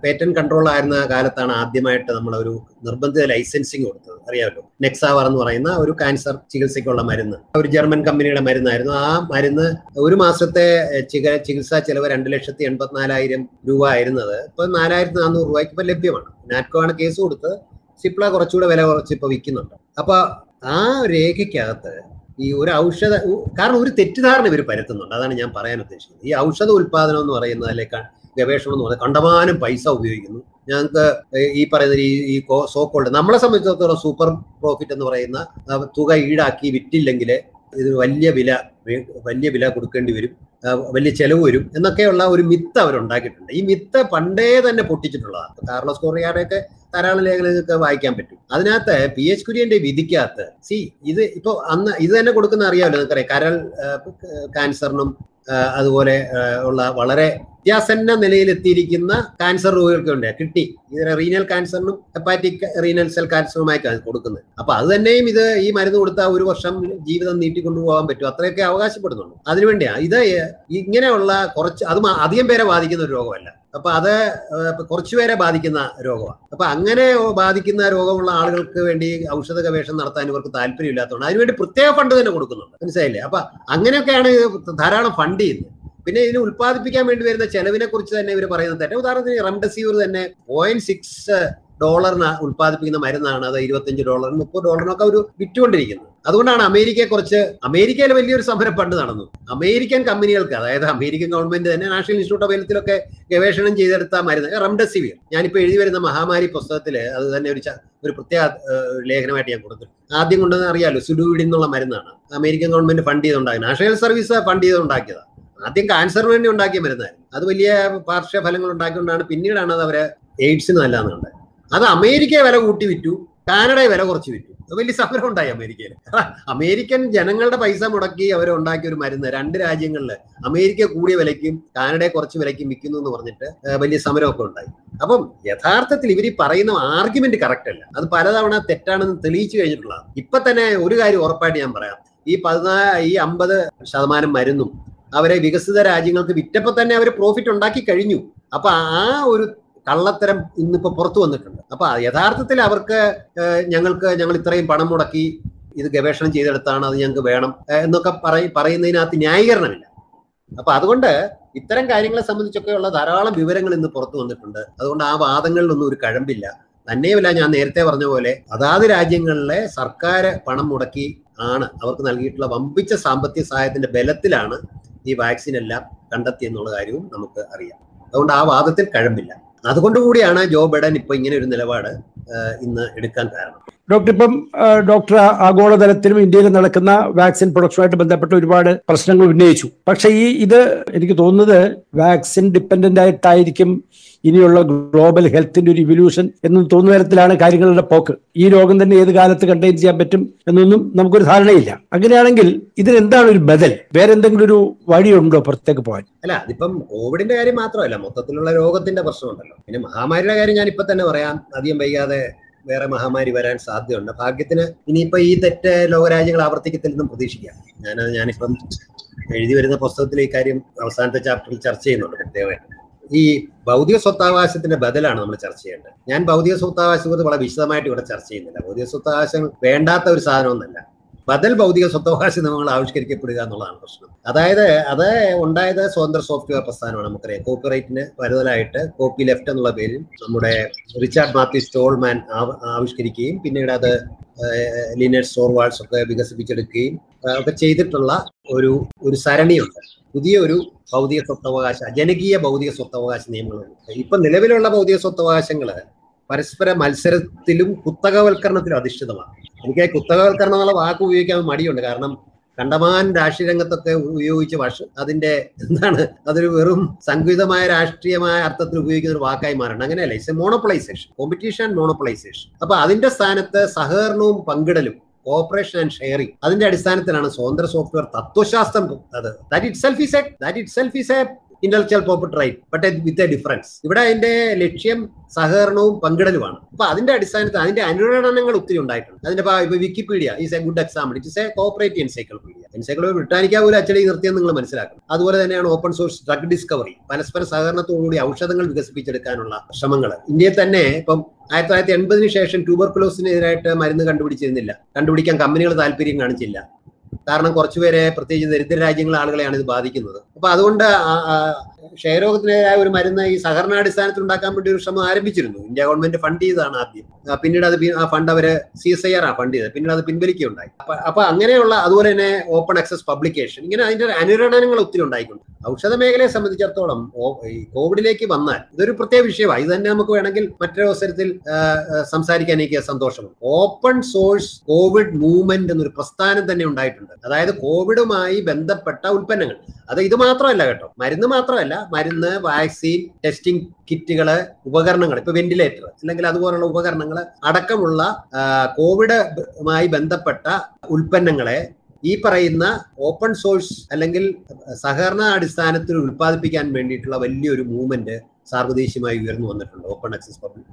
പേറ്റന്റ് കൺട്രോൾ ആയിരുന്ന കാലത്താണ് ആദ്യമായിട്ട് നമ്മൾ ഒരു നിർബന്ധിത ലൈസൻസിങ് കൊടുത്തത്. അറിയാമല്ലോ? നെക്സാവർ എന്ന് പറയുന്ന ഒരു ക്യാൻസർ ചികിത്സയ്ക്കുള്ള മരുന്ന്. ഒരു ജർമ്മൻ കമ്പനിയുടെ മരുന്നായിരുന്നു. ആ മരുന്ന് ഒരു മാസത്തെ ചികിത്സാ ചെലവ് രണ്ട് ലക്ഷത്തി എൺപത്തിനാലായിരം രൂപ ആയിരുന്നത്. ഇപ്പൊ നാലായിരത്തി നാനൂറ് രൂപയ്ക്ക് ഇപ്പൊ ലഭ്യമാണ്. നാറ്റ്കോ ആണ് കേസ് കൊടുത്ത് സിപ്ല കുറച്ചുകൂടെ വില കുറച്ച് ഇപ്പൊ വിൽക്കുന്നുണ്ട്. അപ്പൊ ആ രേഖയ്ക്കകത്ത് ഈ ഒരു ഔഷധ കാരണം ഒരു തെറ്റിദ്ധാരണ ഇവർ പരത്തുന്നുണ്ട്. അതാണ് ഞാൻ പറയാൻ ഉദ്ദേശിക്കുന്നത്. ഈ ഔഷധ ഉൽപാദനം എന്ന് പറയുന്നത് അല്ലെ ഗവേഷണം എന്ന് പറയുന്നത് കണ്ടമാനം പൈസ ഉപയോഗിക്കുന്നു. ഞങ്ങൾക്ക് ഈ പറയുന്ന ഈ ഈ സോക്കോൾഡ് നമ്മളെ സംബന്ധിച്ചിടത്തോളം സൂപ്പർ പ്രോഫിറ്റ് എന്ന് പറയുന്ന തുക ഈടാക്കി വിറ്റില്ലെങ്കിൽ ഇത് വലിയ വില വലിയ വില കൊടുക്കേണ്ടി വരും. വലിയ ചെലവ് വരും എന്നൊക്കെയുള്ള ഒരു മിത്ത് അവരുണ്ടാക്കിയിട്ടുണ്ട്. ഈ മിത്ത് പണ്ടേ തന്നെ പൊട്ടിച്ചിട്ടുള്ളതാണ്. കാർലോസ് കോറിയാടെയൊക്കെ ധാരാളം ലേഖനങ്ങൾക്ക് വായിക്കാൻ പറ്റും. അതിനകത്ത് പി എച്ച് കുര്യന്റെ വിധിക്കകത്ത് സി ഇത് ഇപ്പൊ അന്ന് ഇത് തന്നെ കൊടുക്കുന്ന അറിയാമല്ലോ നിങ്ങൾക്കറിയാം. കരൾ ക്യാൻസറിനും അതുപോലെ ഉള്ള വളരെ അത്യാസന്ന നിലയിലെത്തിയിരിക്കുന്ന കാൻസർ രോഗികൾക്ക് രോഗികൾക്കുണ്ട് കിഡ്നി ഇതിനെ റീനൽ കാൻസറിനും ഹെപ്പാറ്റിക് റീനൽ സെൽ കാൻസറുമായി കൊടുക്കുന്നത്. അപ്പൊ അത് തന്നെയും ഇത് ഈ മരുന്ന് കൊടുത്താൽ ഒരു വർഷം ജീവിതം നീട്ടിക്കൊണ്ടുപോകാൻ പറ്റും. അത്രയൊക്കെ അവകാശപ്പെടുന്നുണ്ട് അതിനുവേണ്ടിയാ ഇത് ഇങ്ങനെയുള്ള കുറച്ച് അത് അധികം പേരെ ബാധിക്കുന്ന ഒരു രോഗമല്ല. അപ്പൊ അത് കുറച്ചുപേരെ ബാധിക്കുന്ന രോഗമാണ് അപ്പൊ അങ്ങനെ ബാധിക്കുന്ന രോഗമുള്ള ആളുകൾക്ക് വേണ്ടി ഔഷധ ഗവേഷണം നടത്താൻ ഇവർക്ക് താല്പര്യമില്ലാത്തതുകൊണ്ട് അതിനുവേണ്ടി പ്രത്യേക ഫണ്ട് തന്നെ കൊടുക്കുന്നുണ്ട്. മനസ്സിലായില്ലേ? അപ്പൊ അങ്ങനെയൊക്കെയാണ് ധാരാളം ഫണ്ട് ചെയ്യുന്നത്. പിന്നെ ഇതിന് ഉൽപ്പാദിപ്പിക്കാൻ വേണ്ടി വരുന്ന ചെലവിനെ കുറിച്ച് തന്നെ ഇവർ പറയുന്നത് തന്നെ. ഉദാഹരണത്തിന് റെംഡെസിവിർ തന്നെ പോയിന്റ് സിക്സ് ഡോളറിന് ഉൽപ്പാദിപ്പിക്കുന്ന മരുന്നാണ്. അത് ഇരുപത്തിയഞ്ച് ഡോളറിന് മുപ്പത് ഡോളറിനൊക്കെ അവർ വിറ്റുകൊണ്ടിരിക്കുന്നത് അതുകൊണ്ടാണ് അമേരിക്കയെ കുറിച്ച് അമേരിക്കയിൽ വലിയൊരു സമരം പണ്ട് നടന്നു. അമേരിക്കൻ കമ്പനികൾക്ക് അതായത് അമേരിക്കൻ ഗവൺമെന്റ് തന്നെ നാഷണൽ ഇൻസ്റ്റിറ്റ്യൂട്ട് ഓഫ് ഹെൽത്തിലൊക്കെ ഗവേഷണം ചെയ്തെടുത്ത മരുന്ന് റെംഡെസിവിർ. ഞാനിപ്പോൾ എഴുതി വരുന്ന മഹാമാരി പുസ്തകത്തിൽ അത് തന്നെ ഒരു ഒരു പ്രത്യേക ലേഖനമായിട്ട് ഞാൻ കൊടുത്തു ആദ്യം കൊണ്ടുവന്ന് അറിയാലോ സുഡുവിഡിന്നുള്ള മരുന്നാണ്. അമേരിക്കൻ ഗവൺമെന്റ് ഫണ്ട് ചെയ്തുണ്ടാക്കി നാഷണൽ സർവീസ് ഫണ്ട് ചെയ്തുണ്ടാക്കിയതാണ് ആദ്യം ക്യാൻസറിന് വേണ്ടി ഉണ്ടാക്കിയ മരുന്നായിരുന്നു. അത് വലിയ പാർശ്വ ഫലങ്ങൾ ഉണ്ടാക്കിക്കൊണ്ടാണ് പിന്നീടാണ് അത് അവരെ എയ്ഡ്സിന് നല്ലതെന്ന് കണ്ടത്. അത് അമേരിക്കയെ വില കൂട്ടി വിറ്റു കാനഡയെ വില കുറച്ച് വിറ്റു. വലിയ സമരം ഉണ്ടായി അമേരിക്കയിൽ. അമേരിക്കൻ ജനങ്ങളുടെ പൈസ മുടക്കി അവർ ഉണ്ടാക്കിയ ഒരു മരുന്ന് രണ്ട് രാജ്യങ്ങളിൽ അമേരിക്ക കൂടിയ വിലയ്ക്കും കാനഡയെ കുറച്ച് വിലയ്ക്കും വിൽക്കുന്നു എന്ന് പറഞ്ഞിട്ട് വലിയ സമരമൊക്കെ ഉണ്ടായി. അപ്പം യഥാർത്ഥത്തിൽ ഇവർ പറയുന്ന ആർഗ്യുമെന്റ് കറക്റ്റ് അല്ല. അത് പലതവണ തെറ്റാണെന്ന് തെളിയിച്ചു കഴിഞ്ഞിട്ടുള്ളതാണ്. ഇപ്പൊ തന്നെ ഒരു കാര്യം ഉറപ്പായിട്ട് ഞാൻ പറയാം. ഈ പതിനാ ഈ അമ്പത് ശതമാനം മരുന്നും അവരെ വികസിത രാജ്യങ്ങൾക്ക് വിറ്റപ്പോൾ തന്നെ അവർ പ്രോഫിറ്റ് ഉണ്ടാക്കി കഴിഞ്ഞു. അപ്പൊ ആ ഒരു കള്ളത്തരം ഇന്നിപ്പോ പുറത്തു വന്നിട്ടുണ്ട്. അപ്പൊ യഥാർത്ഥത്തിൽ അവർക്ക് ഞങ്ങൾക്ക് ഞങ്ങൾ ഇത്രയും പണം മുടക്കി ഇത് ഗവേഷണം ചെയ്തെടുത്താണ് അത് ഞങ്ങൾക്ക് വേണം എന്നൊക്കെ പറയ പറയുന്നതിനകത്ത് ന്യായീകരണമില്ല. അപ്പൊ അതുകൊണ്ട് ഇത്തരം കാര്യങ്ങളെ സംബന്ധിച്ചൊക്കെയുള്ള ധാരാളം വിവരങ്ങൾ ഇന്ന് പുറത്തു വന്നിട്ടുണ്ട്. അതുകൊണ്ട് ആ വാദങ്ങളിലൊന്നും ഒരു കഴമ്പില്ല. തന്നെയുമല്ല ഞാൻ നേരത്തെ പറഞ്ഞ പോലെ അതാത് രാജ്യങ്ങളിലെ സർക്കാർ പണം മുടക്കി ആണ് അവർക്ക് നൽകിയിട്ടുള്ള വമ്പിച്ച സാമ്പത്തിക സഹായത്തിന്റെ ബലത്തിലാണ് ഈ വാക്സിൻ എല്ലാം കണ്ടെത്തി എന്നുള്ള കാര്യവും നമുക്ക് അറിയാം. അതുകൊണ്ട് ആ വാദത്തിൽ കഴമ്പില്ല. അതുകൊണ്ടുകൂടിയാണ് ജോ ബൈഡൻ ഇപ്പൊ ഇങ്ങനെ ഒരു നിലപാട് ഇന്ന് എടുക്കാൻ കാരണം. ഡോക്ടർ ഇപ്പം ഡോക്ടർ ആഗോളതലത്തിലും ഇന്ത്യയിലും നടക്കുന്ന വാക്സിൻ പ്രൊഡക്ഷനുമായിട്ട് ബന്ധപ്പെട്ട് ഒരുപാട് പ്രശ്നങ്ങൾ ഉന്നയിച്ചു. പക്ഷേ ഈ ഇത് എനിക്ക് തോന്നുന്നത് വാക്സിൻ ഡിപ്പെൻഡന്റ് ആയിട്ടായിരിക്കും ഇനിയുള്ള ഗ്ലോബൽ ഹെൽത്തിന്റെ ഒരു ഇവല്യൂഷൻ എന്ന് തോന്നുന്ന തരത്തിലാണ് കാര്യങ്ങളുടെ പോക്ക്. ഈ രോഗം തന്നെ ഏത് കാലത്ത് കണ്ടെയ്ൻ ചെയ്യാൻ പറ്റും എന്നൊന്നും നമുക്കൊരു ധാരണയില്ല. അങ്ങനെയാണെങ്കിൽ ഇതിനെന്താണ് ഒരു ബദൽ? വേറെ എന്തെങ്കിലും ഒരു വഴിയുണ്ടോ പുറത്തേക്ക് പോകാൻ? അല്ല അതിപ്പം കോവിഡിന്റെ കാര്യം മാത്രമല്ല മൊത്തത്തിലുള്ള രോഗത്തിന്റെ പ്രശ്നമുണ്ടല്ലോ. പിന്നെ മഹാമാരിയുടെ കാര്യം ഞാൻ ഇപ്പൊ തന്നെ പറയാം. അധികം വൈകാതെ വേറെ മഹാമാരി വരാൻ സാധ്യതയുണ്ട്. ഭാഗ്യത്തിന് ഇനിയിപ്പോ ഈ തെറ്റ് ലോകരാജ്യങ്ങൾ ആവർത്തിക്കത്തില്ലെന്നും പ്രതീക്ഷിക്കാം. ഞാൻ ഞാനിപ്പം എഴുതി വരുന്ന പുസ്തകത്തിൽ ഈ കാര്യം അവസാനത്തെ ചാപ്റ്ററിൽ ചർച്ച ചെയ്യുന്നുണ്ട് പ്രത്യേകമായിട്ട്. ഈ ഭൗതിക സ്വത്താവകാശത്തിന്റെ ബദലാണ് നമ്മൾ ചർച്ച ചെയ്യേണ്ടത്. ഞാൻ ഭൗതിക സ്വത്താവകാശത്തെ കുറിച്ച് വളരെ വിശദമായിട്ട് ഇവിടെ ചർച്ച ചെയ്യുന്നില്ല. ഭൗതിക സ്വത്താവകാശങ്ങൾ വേണ്ടാത്ത ഒരു സാധനമൊന്നല്ല ബദൽ ഭൗതിക സ്വത്തവകാശ നിയമങ്ങൾ ആവിഷ്കരിക്കപ്പെടുക എന്നുള്ളതാണ് പ്രശ്നം. അതായത് അത് ഉണ്ടായത് സ്വതന്ത്ര സോഫ്റ്റ്വെയർ പ്രസ്ഥാനമാണ്. നമുക്കറിയാം. കോപ്പി റൈറ്റിന് വരുതലായിട്ട് കോപ്പി ലെഫ്റ്റ് എന്നുള്ള പേരിൽ നമ്മുടെ റിച്ചാർഡ് മാത്യു സ്റ്റോൾമാൻ ആവ- ആവിഷ്കരിക്കുകയും പിന്നീട് അത് ലിനറ്റ് സോർവാൾസ് ഒക്കെ വികസിപ്പിച്ചെടുക്കുകയും ഒക്കെ ചെയ്തിട്ടുള്ള ഒരു ഒരു സരണിയുണ്ട്. പുതിയൊരു ഭൗതിക സ്വത്തവകാശ ജനകീയ ഭൗതിക സ്വത്തവകാശ നിയമങ്ങളുണ്ട്. ഇപ്പം നിലവിലുള്ള ഭൗതിക സ്വത്തവകാശങ്ങൾ പരസ്പര മത്സരത്തിലും കുത്തകവൽക്കരണത്തിലും അധിഷ്ഠിതമാണ്. എനിക്ക് കുത്തകവൽക്കരണം എന്നുള്ള വാക്ക് ഉപയോഗിക്കാൻ മടിയുണ്ട്. കാരണം കണ്ടമാൻ രാഷ്ട്രീയ രംഗത്തൊക്കെ ഉപയോഗിച്ച് വർഷ അതിന്റെ എന്താണ് അതൊരു വെറും സംഗീതമായ രാഷ്ട്രീയമായ അർത്ഥത്തിൽ ഉപയോഗിക്കുന്ന ഒരു വാക്കായി മാറണം. അങ്ങനെയല്ല it's a monopolisation competition and monopolisation അപ്പൊ അതിന്റെ സ്ഥാനത്ത് സഹകരണവും പങ്കിടലും കോപ്പറേഷൻ ആൻഡ് ഷെയറിംഗ് അതിന്റെ അടിസ്ഥാനത്തിലാണ് സ്വതന്ത്ര സോഫ്റ്റ്വെയർ തത്വശാസ്ത്രം അത്. That itself is a that itself is a intellectual property right but with a difference ഇവിടെ അതിന്റെ ലക്ഷ്യം സഹകരണവും പങ്കിടലുമാണ്. അപ്പൊ അതിന്റെ അടിസ്ഥാനത്തിൽ അതിന്റെ അനുരണനങ്ങൾ ഒത്തിരി ഉണ്ടായിട്ടുണ്ട്. അതിന്റെ ഇപ്പൊ Wikipedia is a good example it is a cooperate encyclopedia encyclopedia Britannica പോലും അച്ചടി നിർത്തിയെന്ന് നിങ്ങൾ മനസ്സിലാക്കണം. അതുപോലെ തന്നെയാണ് ഓപ്പൺ സോഴ്സ് ഡ്രഗ് ഡിസ്കവറി പരസ്പര സഹകരണത്തോടുകൂടി ഔഷധങ്ങൾ വികസിപ്പിച്ചെടുക്കാനുള്ള ശ്രമങ്ങൾ. ഇന്ത്യയിൽ തന്നെ ഇപ്പം ആയിരത്തി തൊള്ളായിരത്തി എൺപതിനു ശേഷം ട്യൂബർക്കുലോസിനെതിരായിട്ട് മരുന്ന് കണ്ടുപിടിച്ചിരുന്നില്ല. കണ്ടുപിടിക്കാൻ കമ്പനികൾ താല്പര്യം കാണിച്ചില്ല. കാരണം കുറച്ചുപേരെ പ്രത്യേകിച്ച് ദരിദ്ര രാജ്യങ്ങളിലെ ആളുകളെയാണ് ഇത് ബാധിക്കുന്നത്. അപ്പൊ അതുകൊണ്ട് ക്ഷയരോഗത്തിനെതിരായ ഒരു മരുന്ന് ഈ സഹകരണാടിസ്ഥാനത്തിൽ ഉണ്ടാക്കാൻ വേണ്ടി ഒരു ശ്രമം ആരംഭിച്ചിരുന്നു. ഇന്ത്യ ഗവൺമെന്റ് ഫണ്ട് ചെയ്തതാണ് ആദ്യം. പിന്നീട് അത് ആ ഫണ്ട് അവർ സി എസ് ഐ ആർ ആ ഫണ്ട് ചെയ്തത്. പിന്നീട് അത് പിൻവലിക്കുകയുണ്ടായി. അപ്പൊ അങ്ങനെയുള്ള അതുപോലെ തന്നെ ഓപ്പൺ ആക്സസ് പബ്ലിക്കേഷൻ ഇങ്ങനെ അതിന്റെ അനുരണനങ്ങൾ ഒത്തിരി ഉണ്ടായിക്കൊണ്ട് ഔഷധ മേഖലയെ സംബന്ധിച്ചിടത്തോളം കോവിഡിലേക്ക് വന്നാൽ ഇതൊരു പ്രത്യേക വിഷയമാണ്. ഇത് തന്നെ നമുക്ക് വേണമെങ്കിൽ മറ്റൊരു അവസരത്തിൽ സംസാരിക്കാൻ എനിക്ക് സന്തോഷമാണ് ഓപ്പൺ സോഴ്സ് കോവിഡ് മൂവ്മെന്റ് എന്നൊരു പ്രസ്ഥാനം തന്നെ ഉണ്ടായിട്ടുണ്ട്. അതായത് കോവിഡുമായി ബന്ധപ്പെട്ട ഉൽപ്പന്നങ്ങൾ. അത് ഇത് മാത്രമല്ല കേട്ടോ. മരുന്ന് മാത്രമല്ല മരുന്ന് വാക്സിൻ ടെസ്റ്റിംഗ് കിറ്റുകൾ ഉപകരണങ്ങൾ ഇപ്പൊ വെന്റിലേറ്റർ അല്ലെങ്കിൽ അതുപോലുള്ള ഉപകരണങ്ങൾ അടക്കമുള്ള കോവിഡുമായി ബന്ധപ്പെട്ട ഉൽപ്പന്നങ്ങളെ ഈ പറയുന്ന ഓപ്പൺ സോഴ്സ് അല്ലെങ്കിൽ സഹകരണ അടിസ്ഥാനത്തിൽ ഉൽപ്പാദിപ്പിക്കാൻ വേണ്ടിയിട്ടുള്ള വലിയൊരു മൂവ്മെന്റ് സാർവദേശീയമായി ഉയർന്നു വന്നിട്ടുണ്ട്. ഓപ്പൺ ആക്സസ് പബ്ലിക്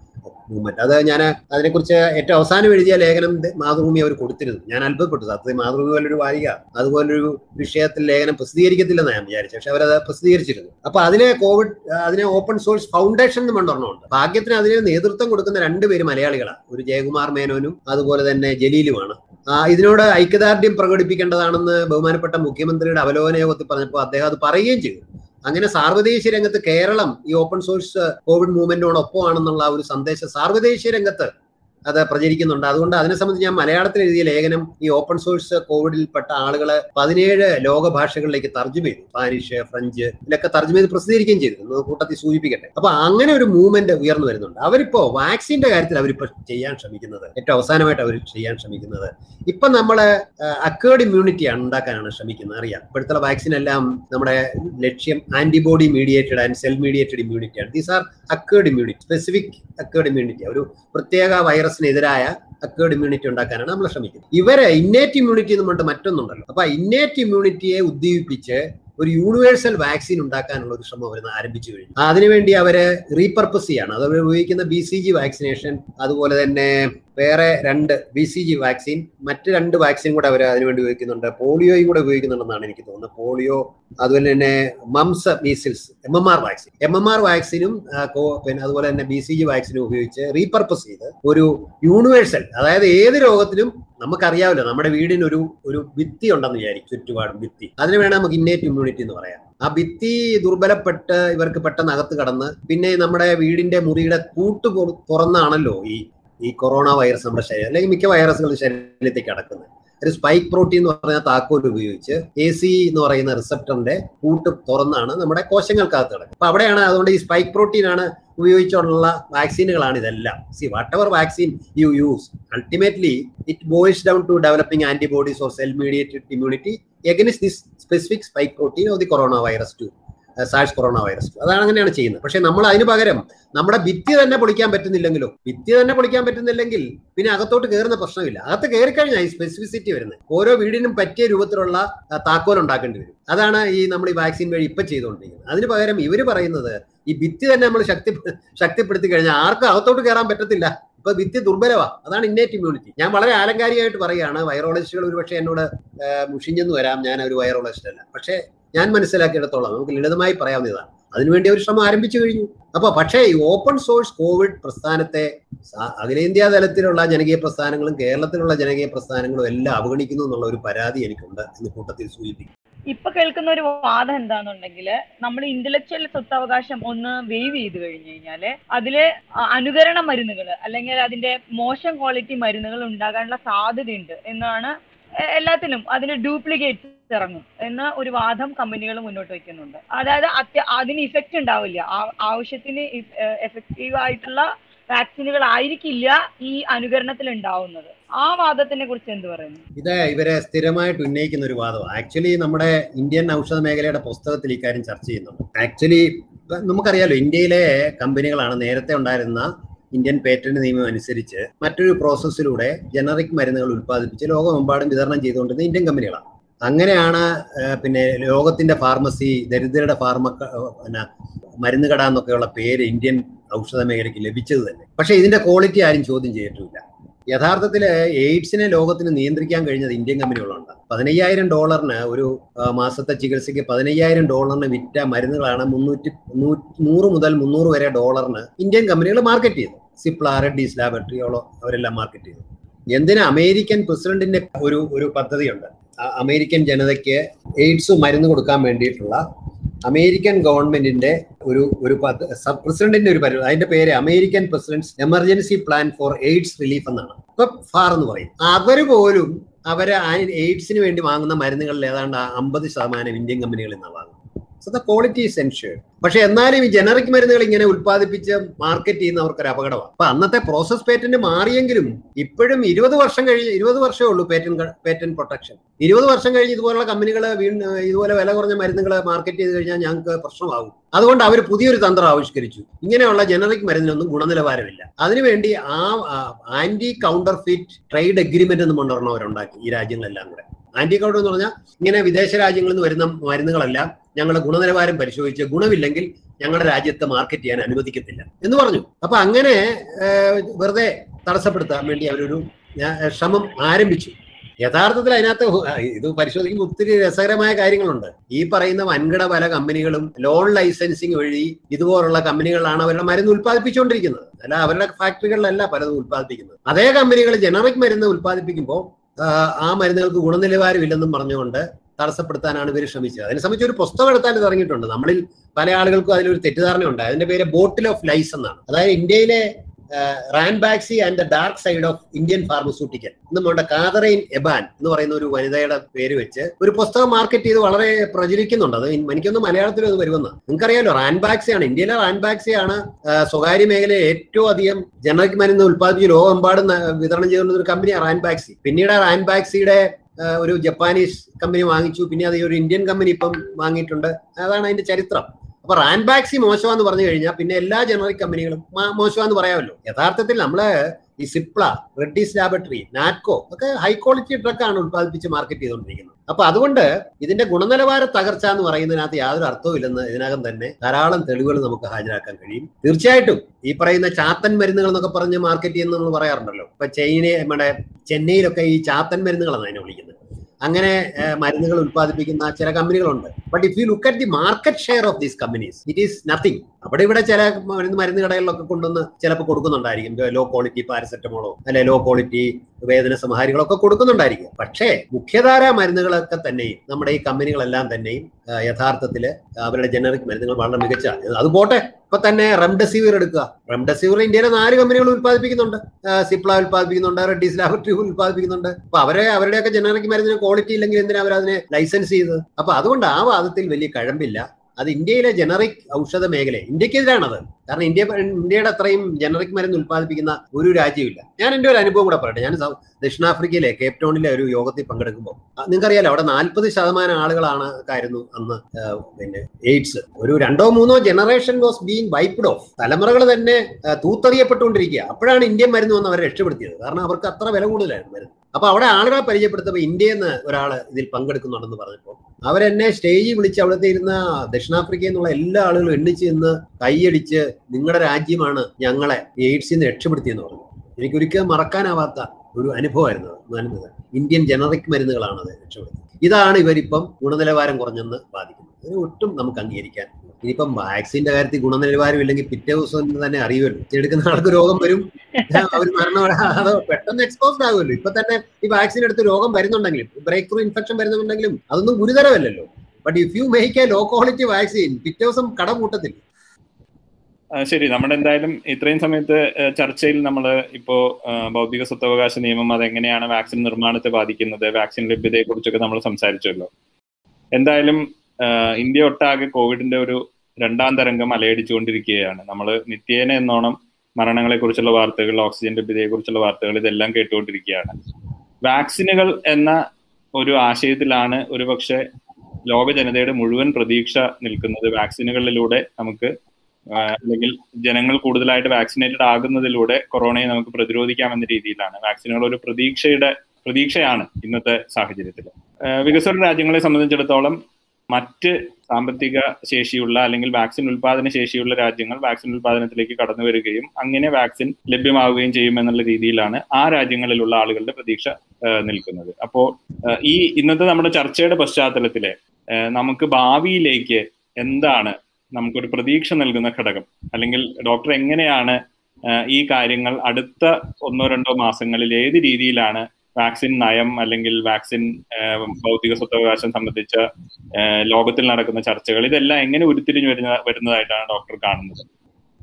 മൂവ്മെന്റ് അത് ഞാൻ അതിനെക്കുറിച്ച് ഏറ്റവും അവസാനം എഴുതിയ ലേഖനം മാതൃഭൂമി അവർ കൊടുത്തിരുന്നു. ഞാൻ അത്ഭുതപ്പെട്ടു. സത്യത്തിൽ മാതൃഭൂമി പോലൊരു വാരിക. അതുപോലൊരു വിഷയത്തിൽ ലേഖനം പ്രസിദ്ധീകരിക്കത്തില്ലെന്ന് ഞാൻ വിചാരിച്ചു പക്ഷെ അവരത് പ്രസിദ്ധീകരിച്ചിരുന്നു. അപ്പൊ അതിനെ കോവിഡ് അതിനെ ഓപ്പൺ സോഴ്സ് ഫൗണ്ടേഷൻ എന്ന് പണ്ടൊരെണ്ണമുണ്ട്. ഭാഗ്യത്തിന് അതിന് നേതൃത്വം കൊടുക്കുന്ന രണ്ടുപേര് മലയാളികളാണ് ഒരു ജയകുമാർ മേനോനും അതുപോലെ തന്നെ ജലീലുമാണ്. ഇതിനോട് ഐക്യദാർഢ്യം പ്രകടിപ്പിക്കേണ്ടതാണെന്ന് ബഹുമാനപ്പെട്ട മുഖ്യമന്ത്രിയുടെ അവലോകന യോഗത്തിൽ പറഞ്ഞപ്പോൾ അദ്ദേഹം അത് പറയുകയും ചെയ്തു. അങ്ങനെ സാർവദേശീയ രംഗത്ത് കേരളം ഈ ഓപ്പൺ സോഴ്സ് കോവിഡ് മൂവ്മെന്റിനോടൊപ്പമാണെന്നുള്ള ഒരു സന്ദേശം സാർവദേശീയ രംഗത്ത് അത് പ്രചരിക്കുന്നുണ്ട്. അതുകൊണ്ട് അതിനെ സംബന്ധിച്ച് ഞാൻ മലയാളത്തിൽ എഴുതിയ ലേഖനം ഈ ഓപ്പൺ സോഴ്സ് കോവിഡിൽപ്പെട്ട ആളുകളെ പതിനേഴ് ലോക ഭാഷകളിലേക്ക് തർജമ ചെയ്തു. സ്പാനിഷ് ഫ്രഞ്ച് ഇതിലൊക്കെ തർജമ ചെയ്ത് പ്രസിദ്ധീകരിക്കുകയും ചെയ്തു. കൂട്ടത്തിൽ സൂചിപ്പിക്കട്ടെ. അപ്പൊ അങ്ങനെ ഒരു മൂവ്മെന്റ് ഉയർന്നു വരുന്നുണ്ട്. അവരിപ്പോ വാക്സിന്റെ കാര്യത്തിൽ അവരിപ്പോ ചെയ്യാൻ ശ്രമിക്കുന്നത് ഏറ്റവും അവസാനമായിട്ട് അവർ ചെയ്യാൻ ശ്രമിക്കുന്നത് ഇപ്പൊ നമ്മൾ അക്കേർഡ് ഇമ്മ്യൂണിറ്റിയാണ് ഉണ്ടാക്കാനാണ് ശ്രമിക്കുന്നത്. അറിയാം. ഇപ്പോഴത്തെ വാക്സിൻ എല്ലാം നമ്മുടെ ലക്ഷ്യം antibody mediated and cell mediated ഇമ്മ്യൂണിറ്റിയാണ് these are acquired immunity specific acquired immunity ഒരു പ്രത്യേക വൈറസിനെതിരായ അക്കേർഡ് ഇമ്മ്യൂണിറ്റി ഉണ്ടാക്കാനാണ് നമ്മൾ ശ്രമിക്കുന്നത്. ഇവരെ ഇന്നേറ്റ് ഇമ്മ്യൂണിറ്റി എന്ന് പറഞ്ഞിട്ട് മറ്റൊന്നുണ്ടല്ലോ. അപ്പൊ ഇന്നേറ്റ് ഇമ്മ്യൂണിറ്റിയെ ഉദ്ദീപിപ്പിച്ച് ഒരു യൂണിവേഴ്സൽ വാക്സിൻ ഉണ്ടാക്കാനുള്ള ഒരു ശ്രമം അവർ ആരംഭിച്ചു കഴിഞ്ഞു. അതിനുവേണ്ടി അവർ റീപർപ്പസ് ചെയ്യാണ്. അത് ഉപയോഗിക്കുന്ന ബി സി ജി വാക്സിനേഷൻ അതുപോലെ തന്നെ വേറെ രണ്ട് ബി സി ജി വാക്സിൻ മറ്റ് രണ്ട് വാക്സിൻ കൂടെ അവർ അതിനുവേണ്ടി ഉപയോഗിക്കുന്നുണ്ട്. പോളിയോയും കൂടെ ഉപയോഗിക്കുന്നുണ്ടെന്നാണ് എനിക്ക് തോന്നുന്നത്. പോളിയോ അതുപോലെ തന്നെ mumps measles M M R vaccine M M R വാക്സിനും പിന്നെ അതുപോലെ തന്നെ ബി സി ജി വാക്സിനും ഉപയോഗിച്ച് റീപർപ്പസ് ചെയ്ത് ഒരു യൂണിവേഴ്സൽ അതായത് ഏത് രോഗത്തിനും നമുക്കറിയാവില്ല നമ്മുടെ വീടിന് ഒരു ഒരു ഭിത്തി ഉണ്ടെന്ന് വിചാരിക്കും ചുറ്റുപാടും ഭിത്തി. അതിന് വേണം നമുക്ക് ഇന്നേറ്റ് ഇമ്മ്യൂണിറ്റി എന്ന് പറയാം. ആ ഭിത്തി ദുർബലപ്പെട്ട് ഇവർക്ക് പെട്ടെന്ന് അകത്ത് കടന്ന് പിന്നെ നമ്മുടെ വീടിന്റെ മുറിയുടെ കൂട്ട് തുറന്നാണല്ലോ ഈ ഈ കൊറോണ വൈറസ് നമ്മുടെ ശരീരം അല്ലെങ്കിൽ മിക്ക വൈറസുകളും ശരീരത്തേക്ക് അടക്കുന്നത് ഒരു സ്പൈക്ക് പ്രോട്ടീൻ എന്ന് പറഞ്ഞ താക്കോൽ ഉപയോഗിച്ച് എ സി എന്ന് പറയുന്ന റിസപ്റ്ററിന്റെ കൂട്ട് തുറന്നാണ് നമ്മുടെ കോശങ്ങൾക്കകത്ത് കിടക്കുന്നത്. അപ്പൊ അവിടെയാണ് അതുകൊണ്ട് ഈ സ്പൈക്ക് പ്രോട്ടീൻ ആണ് ഉപയോഗിച്ചുള്ള വാക്സിനുകളാണ് ഇതെല്ലാം. See whatever vaccine you use ultimately it boils down to developing antibodies or cell mediated immunity against this specific spike protein of the corona virus two SARS corona virus അതാണ് അങ്ങനെയാണ് ചെയ്യുന്നത്. പക്ഷെ നമ്മൾ അതിന് പകരം നമ്മുടെ ഭിത്തി തന്നെ പൊളിക്കാൻ പറ്റുന്നില്ലെങ്കിലോ ഭിത്തി തന്നെ പൊളിക്കാൻ പറ്റുന്നില്ലെങ്കിൽ പിന്നെ അകത്തോട്ട് കയറുന്ന പ്രശ്നമില്ല. അകത്ത് കയറിക്കഴിഞ്ഞാൽ ഈ സ്പെസിഫിസിറ്റി വരുന്നത്. ഓരോ വീടിനും പറ്റിയ രൂപത്തിലുള്ള താക്കോൽ ഉണ്ടാക്കേണ്ടി വരും. അതാണ് ഈ നമ്മൾ ഈ വാക്സിൻ വഴി ഇപ്പൊ ചെയ്തുകൊണ്ടിരിക്കുന്നത്. അതിന് പകരം ഇവർ പറയുന്നത് ഈ ഭിത്തി തന്നെ നമ്മൾ ശക്തി ശക്തിപ്പെടുത്തി കഴിഞ്ഞാൽ ആർക്കും അകത്തോട്ട് കയറാൻ പറ്റത്തില്ല. ഇപ്പൊ ഭിത്തി ദുർബലവാ. അതാണ് ഇന്നേറ്റ് ഇമ്മ്യൂണിറ്റി ഞാൻ വളരെ ആലങ്കാരികമായിട്ട് പറയുകയാണ്. വൈറോളജിസ്റ്റുകൾ ഒരുപക്ഷെ എന്നോട് മുഷിഞ്ഞെന്ന് വരാം. ഞാൻ ഒരു വൈറോളജിസ്റ്റ് അല്ല. പക്ഷേ ഞാൻ മനസ്സിലാക്കിയിടത്തോളം നമുക്ക് ലളിതമായി പറയാവുന്നതാണ്. അതിനുവേണ്ടി ഒരു ശ്രമം ആരംഭിച്ചു കഴിഞ്ഞു. അപ്പൊ പക്ഷേ ഈ ഓപ്പൺ സോഴ്സ് കോവിഡ് പ്രസ്ഥാനത്തെ അഖിലേന്ത്യാ തലത്തിലുള്ള ജനകീയ പ്രസ്ഥാനങ്ങളും കേരളത്തിലുള്ള ജനകീയ പ്രസ്ഥാനങ്ങളും എല്ലാം അവഗണിക്കുന്നു എന്നുള്ള ഒരു പരാതി എനിക്കുണ്ട് എന്ന് കൂട്ടത്തിൽ സൂചിപ്പിക്കും ഇപ്പൊ കേൾക്കുന്ന ഒരു വാദം എന്താണെന്നുണ്ടെങ്കിൽ നമ്മൾ ഇന്റലക്ച്വൽ സ്വത്തവകാശം ഒന്ന് വേവ് ചെയ്ത് കഴിഞ്ഞു കഴിഞ്ഞാൽ അതിൽ അനുകരണ മരുന്നുകൾ അല്ലെങ്കിൽ അതിന്റെ മോശം ക്വാളിറ്റി മരുന്നുകൾ ഉണ്ടാകാനുള്ള സാധ്യതയുണ്ട് എന്നാണ് എല്ലാത്തിനും അതിന് ഡ്യൂപ്ലിക്കേറ്റ് ഇറങ്ങും എന്ന ഒരു വാദം കമ്പനികൾ മുന്നോട്ട് വയ്ക്കുന്നുണ്ട്. അതായത് അത്യ- അതിന് ഇഫക്റ്റ് ഉണ്ടാവില്ല. ആവശ്യത്തിന് എഫക്റ്റീവ് ആയിട്ടുള്ള വാക്സിനുകൾ ആയിരിക്കില്ല ഈ അനുകരണത്തിൽ ഉണ്ടാവുന്നത്. ആ വാദത്തിനെ കുറിച്ച് എന്ത് പറയുന്നു? ഇത് ഇവരെ സ്ഥിരമായിട്ട് ഉന്നയിക്കുന്ന ഒരു വാദം ആക്ച്വലി നമ്മുടെ ഇന്ത്യൻ ഔഷധ മേഖലയുടെ പുസ്തകത്തിൽ ഇക്കാര്യം ചർച്ച ചെയ്യുന്നുണ്ട്. ആക്ച്വലി നമുക്കറിയാലോ ഇന്ത്യയിലെ കമ്പനികളാണ് നേരത്തെ ഉണ്ടായിരുന്ന ഇന്ത്യൻ പേറ്റന്റ് നിയമം അനുസരിച്ച് മറ്റൊരു പ്രോസസ്സിലൂടെ ജനറിക് മരുന്നുകൾ ഉൽപ്പാദിപ്പിച്ച് ലോകമെമ്പാടും വിതരണം ചെയ്തുകൊണ്ടിരുന്ന ഇന്ത്യൻ കമ്പനികളാണ്. അങ്ങനെയാണ് പിന്നെ ലോകത്തിന്റെ ഫാർമസി ദരിദ്രരുടെ ഫാർമ പിന്നെ മരുന്ന് കട എന്നൊക്കെയുള്ള പേര് ഇന്ത്യൻ ഔഷധ മേഖലയ്ക്ക് ലഭിച്ചത് തന്നെ. പക്ഷേ ഇതിന്റെ ക്വാളിറ്റി ആരും ചോദ്യം ചെയ്തിട്ടില്ല. യഥാർത്ഥത്തിൽ എയ്ഡ്സിനെ ലോകത്തിന് നിയന്ത്രിക്കാൻ കഴിഞ്ഞത് ഇന്ത്യൻ കമ്പനികളുണ്ട്. പതിനയ്യായിരം ഡോളറിന് ഒരു മാസത്തെ ചികിത്സയ്ക്ക് പതിനയ്യായിരം ഡോളറിന് വിറ്റ മരുന്നുകളാണ് മുന്നൂറ്റി നൂറ് മുതൽ മുന്നൂറ് വരെ ഡോളറിന് ഇന്ത്യൻ കമ്പനികൾ മാർക്കറ്റ് ചെയ്തു സിപ്ല റെഡ്ഡീസ് ലാബറട്ടറിയോളോ അവരെല്ലാം മാർക്കറ്റ് ചെയ്തു എന്തിനാ അമേരിക്കൻ പ്രസിഡന്റിന്റെ ഒരു ഒരു പദ്ധതിയുണ്ട്? അമേരിക്കൻ ജനതയ്ക്ക് എയ്ഡ്സ് മരുന്ന് കൊടുക്കാൻ വേണ്ടിയിട്ടുള്ള അമേരിക്കൻ ഗവൺമെന്റിന്റെ ഒരു ഒരു സബ് പ്രസിഡന്റിന്റെ ഒരു പരിപാടി അതിന്റെ പേര് American president's emergency plan for AIDS relief എന്നാണ്. ഇപ്പൊ ഫാർ എന്ന് പറയും. അവർ പോലും അവരെ എയ്ഡ്സിന് വേണ്ടി വാങ്ങുന്ന മരുന്നുകളിൽ ഏതാണ്ട് അമ്പത് ശതമാനം ഇന്ത്യൻ കമ്പനികളിൽ നിന്നാണ് so the quality is ensured പക്ഷെ എന്നാലും ഈ ജനറിക് മരുന്നുകൾ ഇങ്ങനെ ഉത്പാദിപ്പിച്ച് മാർക്കറ്റ് ചെയ്യുന്നവർക്ക് ഒരു അപകടമാണ്. അപ്പൊ അന്നത്തെ പ്രോസസ് പേറ്റന്റ് മാറിയെങ്കിലും ഇപ്പോഴും ഇരുപത് വർഷം കഴിഞ്ഞ് ഇരുപത് വർഷമേ ഉള്ളൂ പേറ്റന്റ് പേറ്റന്റ് പ്രൊട്ടക്ഷൻ ഇരുപത് വർഷം കഴിഞ്ഞ് ഇതുപോലുള്ള കമ്പനികൾ ഇതുപോലെ വില കുറഞ്ഞ മരുന്നുകൾ മാർക്കറ്റ് ചെയ്ത് കഴിഞ്ഞാൽ ഞങ്ങൾക്ക് പ്രശ്നമാകും. അതുകൊണ്ട് അവർ പുതിയൊരു തന്ത്രം ആവിഷ്കരിച്ചു. ഇങ്ങനെയുള്ള ജനറിക് മരുന്നിനൊന്നും ഗുണനിലവാരമില്ല. അതിനുവേണ്ടി ആ anti counterfeit trade agreement എന്ന് കൊണ്ടുവരണം അവരുണ്ടാക്കി ഈ രാജ്യങ്ങളെല്ലാം കൂടെ. ആന്റി കൗണ്ടർ എന്ന് പറഞ്ഞാൽ ഇങ്ങനെ വിദേശ രാജ്യങ്ങളിൽ നിന്ന് വരുന്ന മരുന്നുകളെല്ലാം ഞങ്ങൾ ഗുണനിലവാരം പരിശോധിച്ച് ഗുണമില്ലെങ്കിൽ ഞങ്ങളുടെ രാജ്യത്തെ മാർക്കറ്റ് ചെയ്യാൻ അനുവദിക്കത്തില്ല. എന്ന് പറഞ്ഞു. അപ്പൊ അങ്ങനെ വെറുതെ തടസ്സപ്പെടുത്താൻ വേണ്ടി അവരൊരു ശ്രമം ആരംഭിച്ചു. യഥാർത്ഥത്തിൽ അതിനകത്ത് ഇത് പരിശോധിക്കുമ്പോൾ ഒത്തിരി രസകരമായ കാര്യങ്ങളുണ്ട്. ഈ പറയുന്ന വൻകിട പല കമ്പനികളും ലോൺ ലൈസൻസിങ് വഴി ഇതുപോലുള്ള കമ്പനികളാണ് അവരുടെ മരുന്ന് ഉൽപ്പാദിപ്പിച്ചുകൊണ്ടിരിക്കുന്നത്. അല്ല അവരുടെ ഫാക്ടറികളിലല്ല പലതും ഉൽപ്പാദിപ്പിക്കുന്നത്. അതേ കമ്പനികൾ ജനറിക് മരുന്ന് ഉൽപ്പാദിപ്പിക്കുമ്പോൾ ആ മരുന്നുകൾക്ക് ഗുണനിലവാരമില്ലെന്നും പറഞ്ഞുകൊണ്ട് തടസ്സപ്പെടുത്താനാണ് ഇവർ ശ്രമിച്ചത്. അതിനെ സംബന്ധിച്ച് ഒരു പുസ്തകം എടുത്താൽ ഇറങ്ങിയിട്ടുണ്ട്. നമ്മളിൽ പല ആളുകൾക്കും അതിലൊരു തെറ്റിദ്ധാരണ ഉണ്ട് അതിന്റെ പേര് ബോട്ടിൽ ഓഫ് ലൈസ് എന്നാണ്. അതായത് ഇന്ത്യയിലെ Ranbaxy and the dark side of Indian pharmaceutical നമ്മുടെ കാതറൈൻ എബാൻ എന്ന് പറയുന്ന ഒരു വനിതയുടെ പേര് വെച്ച് ഒരു പുസ്തകം മാർക്കറ്റ് ചെയ്ത് വളരെ പ്രചരിക്കുന്നുണ്ട്. അത് എനിക്കൊന്ന് മലയാളത്തിൽ അത് വരുമെന്ന്. നിങ്ങൾക്കറിയാലോ റാൻബാക്സി ആണ് ഇന്ത്യയിലെ റാൻബാക്സി ആണ് സ്വകാര്യ മേഖലയിൽ ഏറ്റവും അധികം ജനറിക് മരുന്ന് ഉൽപ്പാദിപ്പിച്ച് ലോകമെമ്പാടും വിതരണം ചെയ്യുന്ന ഒരു കമ്പനിയാണ് റാൻബാക്സി പിന്നീട് റാൻബാക്സിയുടെ ഒരു ജപ്പാനീസ് കമ്പനി വാങ്ങിച്ചു. പിന്നെ അത് ഒരു ഇന്ത്യൻ കമ്പനി ഇപ്പം വാങ്ങിയിട്ടുണ്ട്. അതാണ് അതിന്റെ ചരിത്രം. അപ്പൊ റാൻബാക്സി മോശമാന്ന് പറഞ്ഞു കഴിഞ്ഞാൽ പിന്നെ എല്ലാ ജനറിക് കമ്പനികളും മോശമാന്ന് പറയാമല്ലോ. യഥാർത്ഥത്തിൽ നമ്മൾ ഈ സിപ്ല റെഡ്ഡീസ് ലാബറട്ടറി നാറ്റ്കോ ഒക്കെ ഹൈ ക്വാളിറ്റി ഡ്രഗാണ് ഉത്പാദിപ്പിച്ച് മാർക്കറ്റ് ചെയ്തുകൊണ്ടിരിക്കുന്നത്. അപ്പൊ അതുകൊണ്ട് ഇതിന്റെ ഗുണനിലവാര തകർച്ച എന്ന് പറയുന്നതിനകത്ത് യാതൊരു അർത്ഥവും ഇല്ലെന്ന് ഇതിനകം തന്നെ ധാരാളം തെളിവുകൾ നമുക്ക് ഹാജരാക്കാൻ കഴിയും. തീർച്ചയായിട്ടും ഈ പറയുന്ന ചാത്തൻ മരുന്നുകൾ എന്നൊക്കെ പറഞ്ഞ് മാർക്കറ്റ് ചെയ്യുന്ന നമ്മൾ പറയാറുണ്ടല്ലോ. ഇപ്പൊ ചൈന നമ്മുടെ ചെന്നൈയിലൊക്കെ ഈ ചാത്തൻ മരുന്നുകളാണ് അതിനെ വിളിക്കുന്നത്. അങ്ങനെ മരുന്നുകൾ ഉൽപ്പാദിപ്പിക്കുന്ന ചില കമ്പനികളുണ്ട്. But if you look at the market share of these companies it is nothing അവിടെ ഇവിടെ ചില മരുന്ന് മരുന്ന് കടകളിലൊക്കെ കൊണ്ടുവന്ന് ചിലപ്പോൾ കൊടുക്കുന്നുണ്ടായിരിക്കും. ലോ ക്വാളിറ്റി പാരസെറ്റമോളോ അല്ലെ ലോ ക്വാളിറ്റി വേദന സംഹാരികളൊക്കെ കൊടുക്കുന്നുണ്ടായിരിക്കും. പക്ഷേ മുഖ്യധാര മരുന്നുകളൊക്കെ തന്നെയും നമ്മുടെ ഈ കമ്പനികളെല്ലാം തന്നെയും ആ, യഥാർത്ഥത്തിൽ അവരുടെ ജനറിക് മരുന്നുകൾ വളരെ മികച്ച അത് പോട്ടെ. ഇപ്പൊ തന്നെ റെംഡെസിവിർ എടുക്കുക. റെംഡെസിവിർ ഇന്ത്യയിലെ നാല് കമ്പനികൾ ഉത്പാദിപ്പിക്കുന്നുണ്ട് സിപ്ല ഉൽപ്പാദിപ്പിക്കുന്നുണ്ട് റെഡ്ഡീസ് ലാബറട്ടറി ഉത്പാദിപ്പിക്കുന്നുണ്ട് അപ്പൊ അവരെ അവരുടെയൊക്കെ ജനറിക് മരുന്നിന് ക്വാളിറ്റി ഇല്ലെങ്കിൽ എന്തിനാ അവർ അതിനെ ലൈസൻസ് ചെയ്തത്? അപ്പൊ അതുകൊണ്ട് ആ വാദത്തിൽ വലിയ കഴമ്പില്ല. അത് ഇന്ത്യയിലെ ജനറിക് ഔഷധ മേഖല. ഇന്ത്യക്കെതിരാണത്. കാരണം ഇന്ത്യ ഇന്ത്യയുടെ അത്രയും ജനറിക് മരുന്ന് ഉത്പാദിപ്പിക്കുന്ന ഒരു രാജ്യമില്ല ഞാൻ എന്റെ ഒരു അനുഭവം കൂടെ പറയട്ടെ. ഞാൻ ദക്ഷിണാഫ്രിക്കയിലെ കേപ്പ് ടൗണിലെ ഒരു യോഗത്തിൽ പങ്കെടുക്കുമ്പോൾ നിങ്ങൾക്കറിയാലോ അവിടെ നാൽപ്പത് ശതമാനം ആളുകളാണ് ആയിരുന്നു അന്ന് പിന്നെ എയ്ഡ്സ്. ഒരു രണ്ടോ മൂന്നോ generation was being wiped off തലമുറകൾ തന്നെ തൂത്തറിയപ്പെട്ടുകൊണ്ടിരിക്കുക. അപ്പോഴാണ് ഇന്ത്യൻ മരുന്ന് വന്ന് അവരെ രക്ഷപ്പെടുത്തിയത്. കാരണം അവർക്ക് അത്ര വില കൂടുതലായിരുന്നു മരുന്ന്. അപ്പൊ അവിടെ ആളുകളെ പരിചയപ്പെടുത്തപ്പോൾ ഇന്ത്യയിൽ നിന്ന് ഒരാൾ ഇതിൽ പങ്കെടുക്കുന്നുണ്ടെന്ന് പറഞ്ഞപ്പോൾ അവരെന്നെ സ്റ്റേജിൽ വിളിച്ച് അവിടുത്തെ ഇരുന്ന ദക്ഷിണാഫ്രിക്കയിൽ നിന്നുള്ള എല്ലാ ആളുകളും എണ്ണിച്ച് നിന്ന് കൈയടിച്ച് നിങ്ങളുടെ രാജ്യമാണ് ഞങ്ങളെ എയ്ഡ്സിൽ നിന്ന് രക്ഷപ്പെടുത്തിയെന്ന് പറഞ്ഞു. എനിക്കൊരിക്കലും മറക്കാനാവാത്ത ഒരു അനുഭവമായിരുന്നു. അനുഭവം ഇന്ത്യൻ ജനറിക് മരുന്നുകളാണ് അത് രക്ഷപ്പെടുത്തുന്നത് ഇതാണ് ഇവരിപ്പം ഗുണനിലവാരം കുറഞ്ഞെന്ന് ബാധിക്കുന്നത് ഇതിന് ഒട്ടും നമുക്ക് അംഗീകരിക്കാൻ ഇനിയിപ്പം വാക്സിന്റെ കാര്യത്തിൽ ഗുണനിലവാരം ഇല്ലെങ്കിൽ പിറ്റേ ദിവസം തന്നെ അറിയുമല്ലോ. എടുക്കുന്ന ആൾക്ക് രോഗം വരും. അവർ മരണം അത് പെട്ടെന്ന് എക്സ്പോസ്ഡ് ആകുമല്ലോ. ഇപ്പൊ തന്നെ ഈ വാക്സിൻ എടുത്ത് രോഗം വരുന്നുണ്ടെങ്കിലും ബ്രേക്ക് ത്രൂ ഇൻഫെക്ഷൻ വരുന്നുണ്ടെങ്കിലും അതൊന്നും ഗുരുതരമല്ലല്ലോ. But if you make a low quality vaccine പിറ്റേ ദിവസം കട കൂട്ടത്തില്ല ശരി. നമ്മുടെ എന്തായാലും ഇത്രയും സമയത്ത് ചർച്ചയിൽ നമ്മൾ ഇപ്പോൾ ഭൗതിക സ്വത്തവകാശ നിയമം അതെങ്ങനെയാണ് വാക്സിൻ നിർമ്മാണത്തെ ബാധിക്കുന്നത് വാക്സിൻ ലഭ്യതയെ കുറിച്ചൊക്കെ നമ്മൾ സംസാരിച്ചല്ലോ. എന്തായാലും ഇന്ത്യ ഒട്ടാകെ കോവിഡിന്റെ ഒരു രണ്ടാം തരംഗം അലയടിച്ചുകൊണ്ടിരിക്കുകയാണ്. നമ്മൾ നിത്യേന എന്നോണം മരണങ്ങളെ കുറിച്ചുള്ള വാർത്തകൾ ഓക്സിജൻ ലഭ്യതയെ കുറിച്ചുള്ള വാർത്തകൾ ഇതെല്ലാം കേട്ടുകൊണ്ടിരിക്കുകയാണ്. വാക്സിനുകൾ എന്ന ഒരു ആശയത്തിലാണ് ഒരുപക്ഷെ ലോക ജനതയുടെ മുഴുവൻ പ്രതീക്ഷ നിൽക്കുന്നത്. വാക്സിനുകളിലൂടെ നമുക്ക് അല്ലെങ്കിൽ ജനങ്ങൾ കൂടുതലായിട്ട് വാക്സിനേറ്റഡ് ആകുന്നതിലൂടെ കൊറോണയെ നമുക്ക് പ്രതിരോധിക്കാമെന്ന രീതിയിലാണ്. വാക്സിനുകൾ ഒരു പ്രതീക്ഷയുടെ പ്രതീക്ഷയാണ് ഇന്നത്തെ സാഹചര്യത്തിൽ വികസ്വര രാജ്യങ്ങളെ സംബന്ധിച്ചിടത്തോളം മറ്റ് സാമ്പത്തിക ശേഷിയുള്ള അല്ലെങ്കിൽ വാക്സിൻ ഉൽപാദന ശേഷിയുള്ള രാജ്യങ്ങൾ വാക്സിൻ ഉൽപാദനത്തിലേക്ക് കടന്നു വരികയും അങ്ങനെ വാക്സിൻ ലഭ്യമാവുകയും ചെയ്യും എന്നുള്ള രീതിയിലാണ് ആ രാജ്യങ്ങളിലുള്ള ആളുകളുടെ പ്രതീക്ഷ നിൽക്കുന്നത്. അപ്പോൾ ഈ ഇന്നത്തെ നമ്മുടെ ചർച്ചയുടെ പശ്ചാത്തലത്തിൽ നമുക്ക് ഭാവിയിലേക്ക് എന്താണ് നമുക്കൊരു പ്രതീക്ഷ നൽകുന്ന ഘടകം? അല്ലെങ്കിൽ ഡോക്ടർ എങ്ങനെയാണ് ഈ കാര്യങ്ങൾ അടുത്ത ഒന്നോ രണ്ടോ മാസങ്ങളിൽ ഏത് രീതിയിലാണ് വാക്സിൻ നയം അല്ലെങ്കിൽ വാക്സിൻ ഭൗതിക സ്വത്തവകാശം സംബന്ധിച്ച ലോകത്തിൽ നടക്കുന്ന ചർച്ചകൾ ഇതെല്ലാം എങ്ങനെ ഉരുത്തിരിഞ്ഞു വരുന്ന വരുന്നതായിട്ടാണ് ഡോക്ടർ കാണുന്നത്.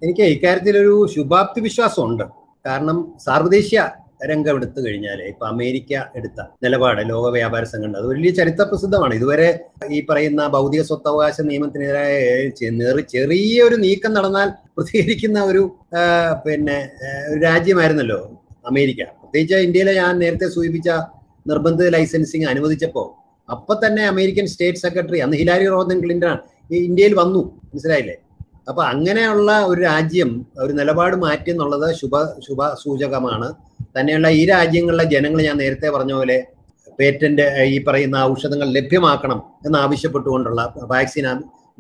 എനിക്ക് ഇക്കാര്യത്തിൽ ഒരു ശുഭാപ്തി വിശ്വാസം ഉണ്ട് കാരണം സാർവദേശീയ രംഗം എടുത്തു കഴിഞ്ഞാൽ ഇപ്പൊ അമേരിക്ക എടുത്ത നിലപാട് ലോക വ്യാപാര സംഘടന അത് വലിയ ചരിത്ര പ്രസിദ്ധമാണ്. ഇതുവരെ ഈ പറയുന്ന ഭൗതിക സ്വത്തവകാശ നിയമത്തിനെതിരായ ചെറിയൊരു നീക്കം നടന്നാൽ പ്രതികരിക്കുന്ന ഒരു പിന്നെ ഒരു രാജ്യമായിരുന്നല്ലോ. അമേരിക്ക. പ്രത്യേകിച്ച് ഇന്ത്യയിലെ ഞാൻ നേരത്തെ സൂചിപ്പിച്ച നിർബന്ധിത ലൈസൻസിങ് അനുവദിച്ചപ്പോൾ അപ്പൊ തന്നെ അമേരിക്കൻ സ്റ്റേറ്റ് സെക്രട്ടറി അന്ന് ഹിലാരി റോദൻ ക്ലിന്റൺ ഇന്ത്യയിൽ വന്നു. മനസ്സിലായില്ലേ? അപ്പൊ അങ്ങനെയുള്ള ഒരു രാജ്യം ഒരു നിലപാട് മാറ്റി എന്നുള്ളത് ശുഭ ശുഭ സൂചകമാണ് തന്നെയുള്ള ഈ രാജ്യങ്ങളിലെ ജനങ്ങൾ ഞാൻ നേരത്തെ പറഞ്ഞ പോലെ പേറ്റന്റ് ഈ പറയുന്ന ഔഷധങ്ങൾ ലഭ്യമാക്കണം എന്ന് ആവശ്യപ്പെട്ടുകൊണ്ടുള്ള വാക്സിൻ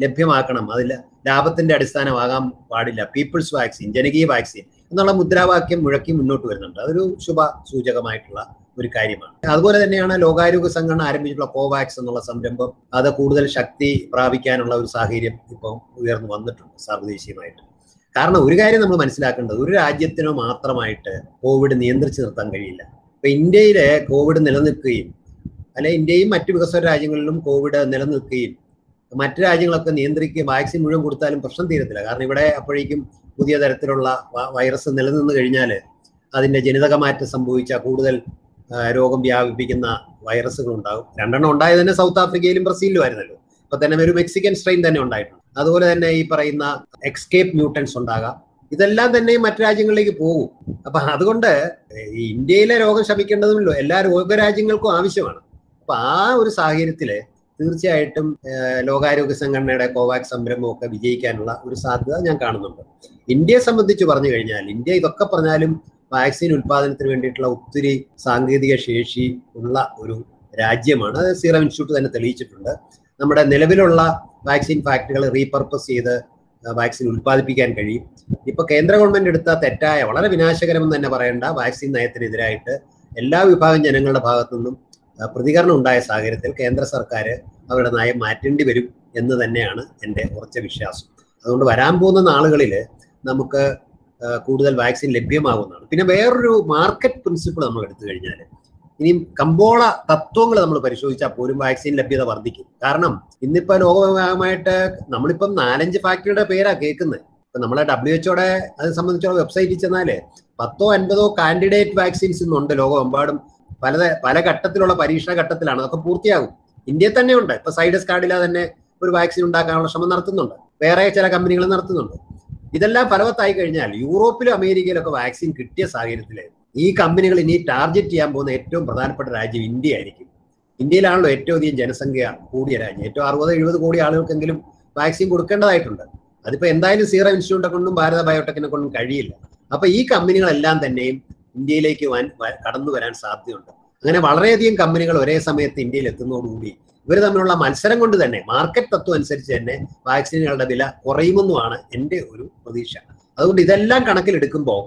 ലഭ്യമാക്കണം. അതിൽ ലാഭത്തിന്റെ അടിസ്ഥാനമാകാൻ പാടില്ല. പീപ്പിൾസ് വാക്സിൻ ജനകീയ വാക്സിൻ എന്നുള്ള മുദ്രാവാക്യം മുഴക്കി മുന്നോട്ട് വരുന്നുണ്ട്. അതൊരു ശുഭ സൂചകമായിട്ടുള്ള ഒരു കാര്യമാണ്. അതുപോലെ തന്നെയാണ് ലോകാരോഗ്യ സംഘടന ആരംഭിച്ചിട്ടുള്ള കോവാക്സ് എന്നുള്ള സംരംഭം. അത് കൂടുതൽ ശക്തി പ്രാപിക്കാനുള്ള ഒരു സാഹചര്യം ഇപ്പം ഉയർന്നു വന്നിട്ടുണ്ട് സാർവദേശീയമായിട്ട് കാരണം ഒരു കാര്യം നമ്മൾ മനസ്സിലാക്കേണ്ടത് ഒരു രാജ്യത്തിനോ മാത്രമായിട്ട് കോവിഡ് നിയന്ത്രിച്ചു നിർത്താൻ കഴിയില്ല. ഇപ്പൊ ഇന്ത്യയിലെ കോവിഡ് നിലനിൽക്കുകയും അല്ലെ ഇന്ത്യയും മറ്റു വികസ്വര രാജ്യങ്ങളിലും കോവിഡ് നിലനിൽക്കുകയും മറ്റു രാജ്യങ്ങളൊക്കെ നിയന്ത്രിക്കുകയും വാക്സിൻ മുഴുവൻ കൊടുത്താലും പ്രശ്നം തീരത്തില്ല. കാരണം ഇവിടെ അപ്പോഴേക്കും പുതിയ തരത്തിലുള്ള വൈറസ് നിലനിന്ന് കഴിഞ്ഞാൽ അതിന്റെ ജനിതക മാറ്റം സംഭവിച്ച കൂടുതൽ രോഗം വ്യാപിപ്പിക്കുന്ന വൈറസുകൾ ഉണ്ടാകും രണ്ടെണ്ണം ഉണ്ടായത് തന്നെ സൗത്ത് ആഫ്രിക്കയിലും ബ്രസീലിലും ആയിരുന്നല്ലോ. ഇപ്പൊ തന്നെ ഒരു മെക്സിക്കൻ സ്ട്രെയിൻ തന്നെ ഉണ്ടായിട്ടുണ്ട്. അതുപോലെ തന്നെ ഈ പറയുന്ന എക്സ്കേപ്പ് മ്യൂട്ടൻസ് ഉണ്ടാകാം. ഇതെല്ലാം തന്നെ മറ്റു രാജ്യങ്ങളിലേക്ക് പോകും. അപ്പൊ അതുകൊണ്ട് ഇന്ത്യയിലെ രോഗം ശമിക്കേണ്ടതുമല്ലോ. എല്ലാ രോഗരാജ്യങ്ങൾക്കും ആവശ്യമാണ്. അപ്പൊ ആ ഒരു സാഹചര്യത്തിൽ തീർച്ചയായിട്ടും ലോകാരോഗ്യ സംഘടനയുടെ കോവാക്സ് സംരംഭമൊക്കെ വിജയിക്കാനുള്ള ഒരു സാധ്യത ഞാൻ കാണുന്നുണ്ട്. ഇന്ത്യയെ സംബന്ധിച്ച് പറഞ്ഞു കഴിഞ്ഞാൽ ഇന്ത്യ ഇതൊക്കെ പറഞ്ഞാലും വാക്സിൻ ഉൽപാദനത്തിന് വേണ്ടിയിട്ടുള്ള ഒത്തിരി സാങ്കേതിക ശേഷി ഉള്ള ഒരു രാജ്യമാണ്. അത് സീറം ഇൻസ്റ്റിറ്റ്യൂട്ട് തന്നെ തെളിയിച്ചിട്ടുണ്ട്. നമ്മുടെ നിലവിലുള്ള വാക്സിൻ ഫാക്ടറികൾ റീപർപ്പസ് ചെയ്ത് വാക്സിൻ ഉൽപ്പാദിപ്പിക്കാൻ കഴിയും. ഇപ്പൊ കേന്ദ്ര ഗവൺമെന്റ് എടുത്ത തെറ്റായ വളരെ വിനാശകരമെന്ന് തന്നെ പറയേണ്ട വാക്സിൻ നയത്തിനെതിരായിട്ട് എല്ലാ വിഭാഗം ജനങ്ങളുടെ ഭാഗത്തു നിന്നും പ്രതികരണം ഉണ്ടായ സാഹചര്യത്തിൽ കേന്ദ്ര സർക്കാർ അവരുടെ നയം മാറ്റേണ്ടി വരും എന്ന് തന്നെയാണ് എന്റെ ഉറച്ച വിശ്വാസം. അതുകൊണ്ട് വരാൻ പോകുന്ന നാളുകളിൽ നമുക്ക് കൂടുതൽ വാക്സിൻ ലഭ്യമാകുന്നതാണ്. പിന്നെ വേറൊരു മാർക്കറ്റ് പ്രിൻസിപ്പിൾ നമ്മൾ എടുത്തു കഴിഞ്ഞാൽ ഇനിയും കമ്പോള തത്വങ്ങൾ നമ്മൾ പരിശോധിച്ചാൽ പോലും വാക്സിൻ ലഭ്യത വർദ്ധിക്കും. കാരണം ഇന്നിപ്പോ ലോകമായിട്ട് നമ്മളിപ്പം നാലഞ്ച് ഫാക്ടറിയുടെ പേരാ കേൾക്കുന്നത്. ഇപ്പൊ നമ്മളെ ഡബ്ല്യു എച്ച്ഒയുടെ അത് സംബന്ധിച്ചുള്ള വെബ്സൈറ്റിൽ ചെന്നാൽ പത്തോ അൻപതോ കാൻഡിഡേറ്റ് വാക്സിൻസ് ഇന്നുണ്ട് ലോകമെമ്പാടും. പല പല ഘട്ടത്തിലുള്ള പരീക്ഷണ ഘട്ടത്തിലാണ് അതൊക്കെ പൂർത്തിയാകും. ഇന്ത്യയിൽ തന്നെ ഉണ്ട് ഇപ്പൊ സൈഡസ് കാർഡില തന്നെ ഒരു വാക്സിൻ ഉണ്ടാക്കാനുള്ള ശ്രമം നടത്തുന്നുണ്ട്. വേറെ ചില കമ്പനികൾ നടത്തുന്നുണ്ട്. ഇതെല്ലാം ഫലവത്തായി കഴിഞ്ഞാൽ യൂറോപ്പിലും അമേരിക്കയിലൊക്കെ വാക്സിൻ കിട്ടിയ സാഹചര്യത്തിൽ ഈ കമ്പനികൾ ഇനി ടാർഗറ്റ് ചെയ്യാൻ പോകുന്ന ഏറ്റവും പ്രധാനപ്പെട്ട രാജ്യം ഇന്ത്യ ആയിരിക്കും. ഇന്ത്യയിലാണല്ലോ ഏറ്റവും അധികം ജനസംഖ്യ കൂടിയ രാജ്യം. ഏറ്റവും അറുപത് എഴുപത് കോടി ആളുകൾക്കെങ്കിലും വാക്സിൻ കൊടുക്കേണ്ടതായിട്ടുണ്ട്. അതിപ്പോ എന്തായാലും സീറം ഇൻസ്റ്റിറ്റ്യൂട്ടെ കൊണ്ടും ഭാരത ബയോടെക്കിനെ കൊണ്ടും കഴിയില്ല. അപ്പൊ ഈ കമ്പനികളെല്ലാം തന്നെയും ഇന്ത്യയിലേക്ക് കടന്നു വരാൻ സാധ്യതയുണ്ട്. അങ്ങനെ വളരെയധികം കമ്പനികൾ ഒരേ സമയത്ത് ഇന്ത്യയിൽ എത്തുന്നതോടുകൂടി ഇവർ തമ്മിലുള്ള മത്സരം കൊണ്ട് തന്നെ മാർക്കറ്റ് തത്വം അനുസരിച്ച് തന്നെ വാക്സിനുകളുടെ വില കുറയുമെന്നുമാണ് എന്റെ ഒരു പ്രതീക്ഷ. അതുകൊണ്ട് ഇതെല്ലാം കണക്കിലെടുക്കുമ്പോൾ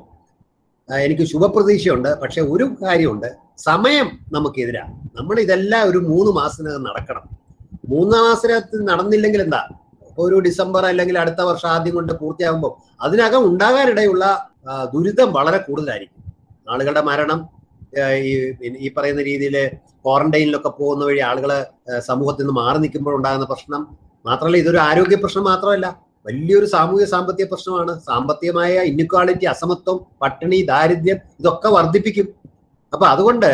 എനിക്ക് ശുഭപ്രതീക്ഷയുണ്ട്. പക്ഷെ ഒരു കാര്യമുണ്ട് സമയം നമുക്കെതിരാണ് നമ്മൾ ഇതെല്ലാം ഒരു മൂന്ന് മാസത്തിനകം നടക്കണം. മൂന്നാം മാസത്തിൽ നടന്നില്ലെങ്കിൽ എന്താ? ഒരു ഡിസംബർ അല്ലെങ്കിൽ അടുത്ത വർഷം ആദ്യം കൊണ്ട് പൂർത്തിയാകുമ്പോൾ അതിനകം ഉണ്ടാകാനിടയുള്ള ദുരിതം വളരെ കൂടുതലായിരിക്കും. ആളുകളുടെ മരണം ഈ പറയുന്ന രീതിയിൽ ക്വാറന്റൈനിലൊക്കെ പോകുന്ന വഴി ആളുകൾ സമൂഹത്തിൽ നിന്ന് മാറി നിൽക്കുമ്പോൾ ഉണ്ടാകുന്ന പ്രശ്നം. മാത്രമല്ല ഇതൊരു ആരോഗ്യ പ്രശ്നം മാത്രമല്ല വലിയൊരു സാമൂഹ്യ സാമ്പത്തിക പ്രശ്നമാണ്. സാമ്പത്തികമായ ഇന്നിക്വാളിറ്റി അസമത്വം പട്ടിണി ദാരിദ്ര്യം ഇതൊക്കെ വർദ്ധിപ്പിക്കും. അപ്പൊ അതുകൊണ്ട്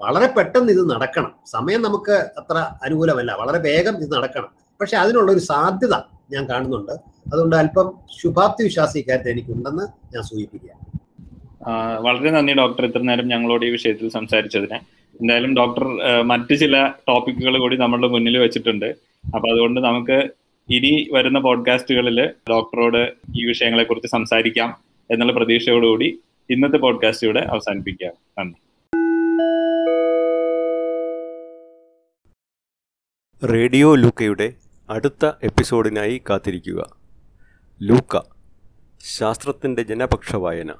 വളരെ പെട്ടെന്ന് ഇത് നടക്കണം. സമയം നമുക്ക് അത്ര അനുകൂലമല്ല. വളരെ വേഗം ഇത് നടക്കണം. പക്ഷെ അതിനുള്ള ഒരു സാധ്യത ഞാൻ കാണുന്നുണ്ട്. അതുകൊണ്ട് അല്പം ശുഭാപ്തി വിശ്വാസി ഇക്കാര്യത്തിൽ എനിക്കുണ്ടെന്ന് ഞാൻ സൂചിപ്പിക്കുക ആ, വളരെ നന്ദി ഡോക്ടർ. ഇത്ര നേരം ഞങ്ങളോട് ഈ വിഷയത്തിൽ സംസാരിച്ചതിന്. എന്തായാലും ഡോക്ടർ മറ്റു ചില ടോപ്പിക്കുകൾ കൂടി നമ്മളുടെ മുന്നിൽ വെച്ചിട്ടുണ്ട്. അപ്പൊ അതുകൊണ്ട് നമുക്ക് ഇനി വരുന്ന പോഡ്കാസ്റ്റുകളിൽ ഡോക്ടറോട് ഈ വിഷയങ്ങളെ കുറിച്ച് സംസാരിക്കാം എന്നുള്ള പ്രതീക്ഷയോടുകൂടി ഇന്നത്തെ പോഡ്കാസ്റ്റ് ഇവിടെ അവസാനിപ്പിക്കാം. നന്ദി. റേഡിയോ ലൂക്കയുടെ അടുത്ത എപ്പിസോഡിനായി കാത്തിരിക്കുക. ലൂക്ക ശാസ്ത്രത്തിന്റെ ജനപക്ഷ വായന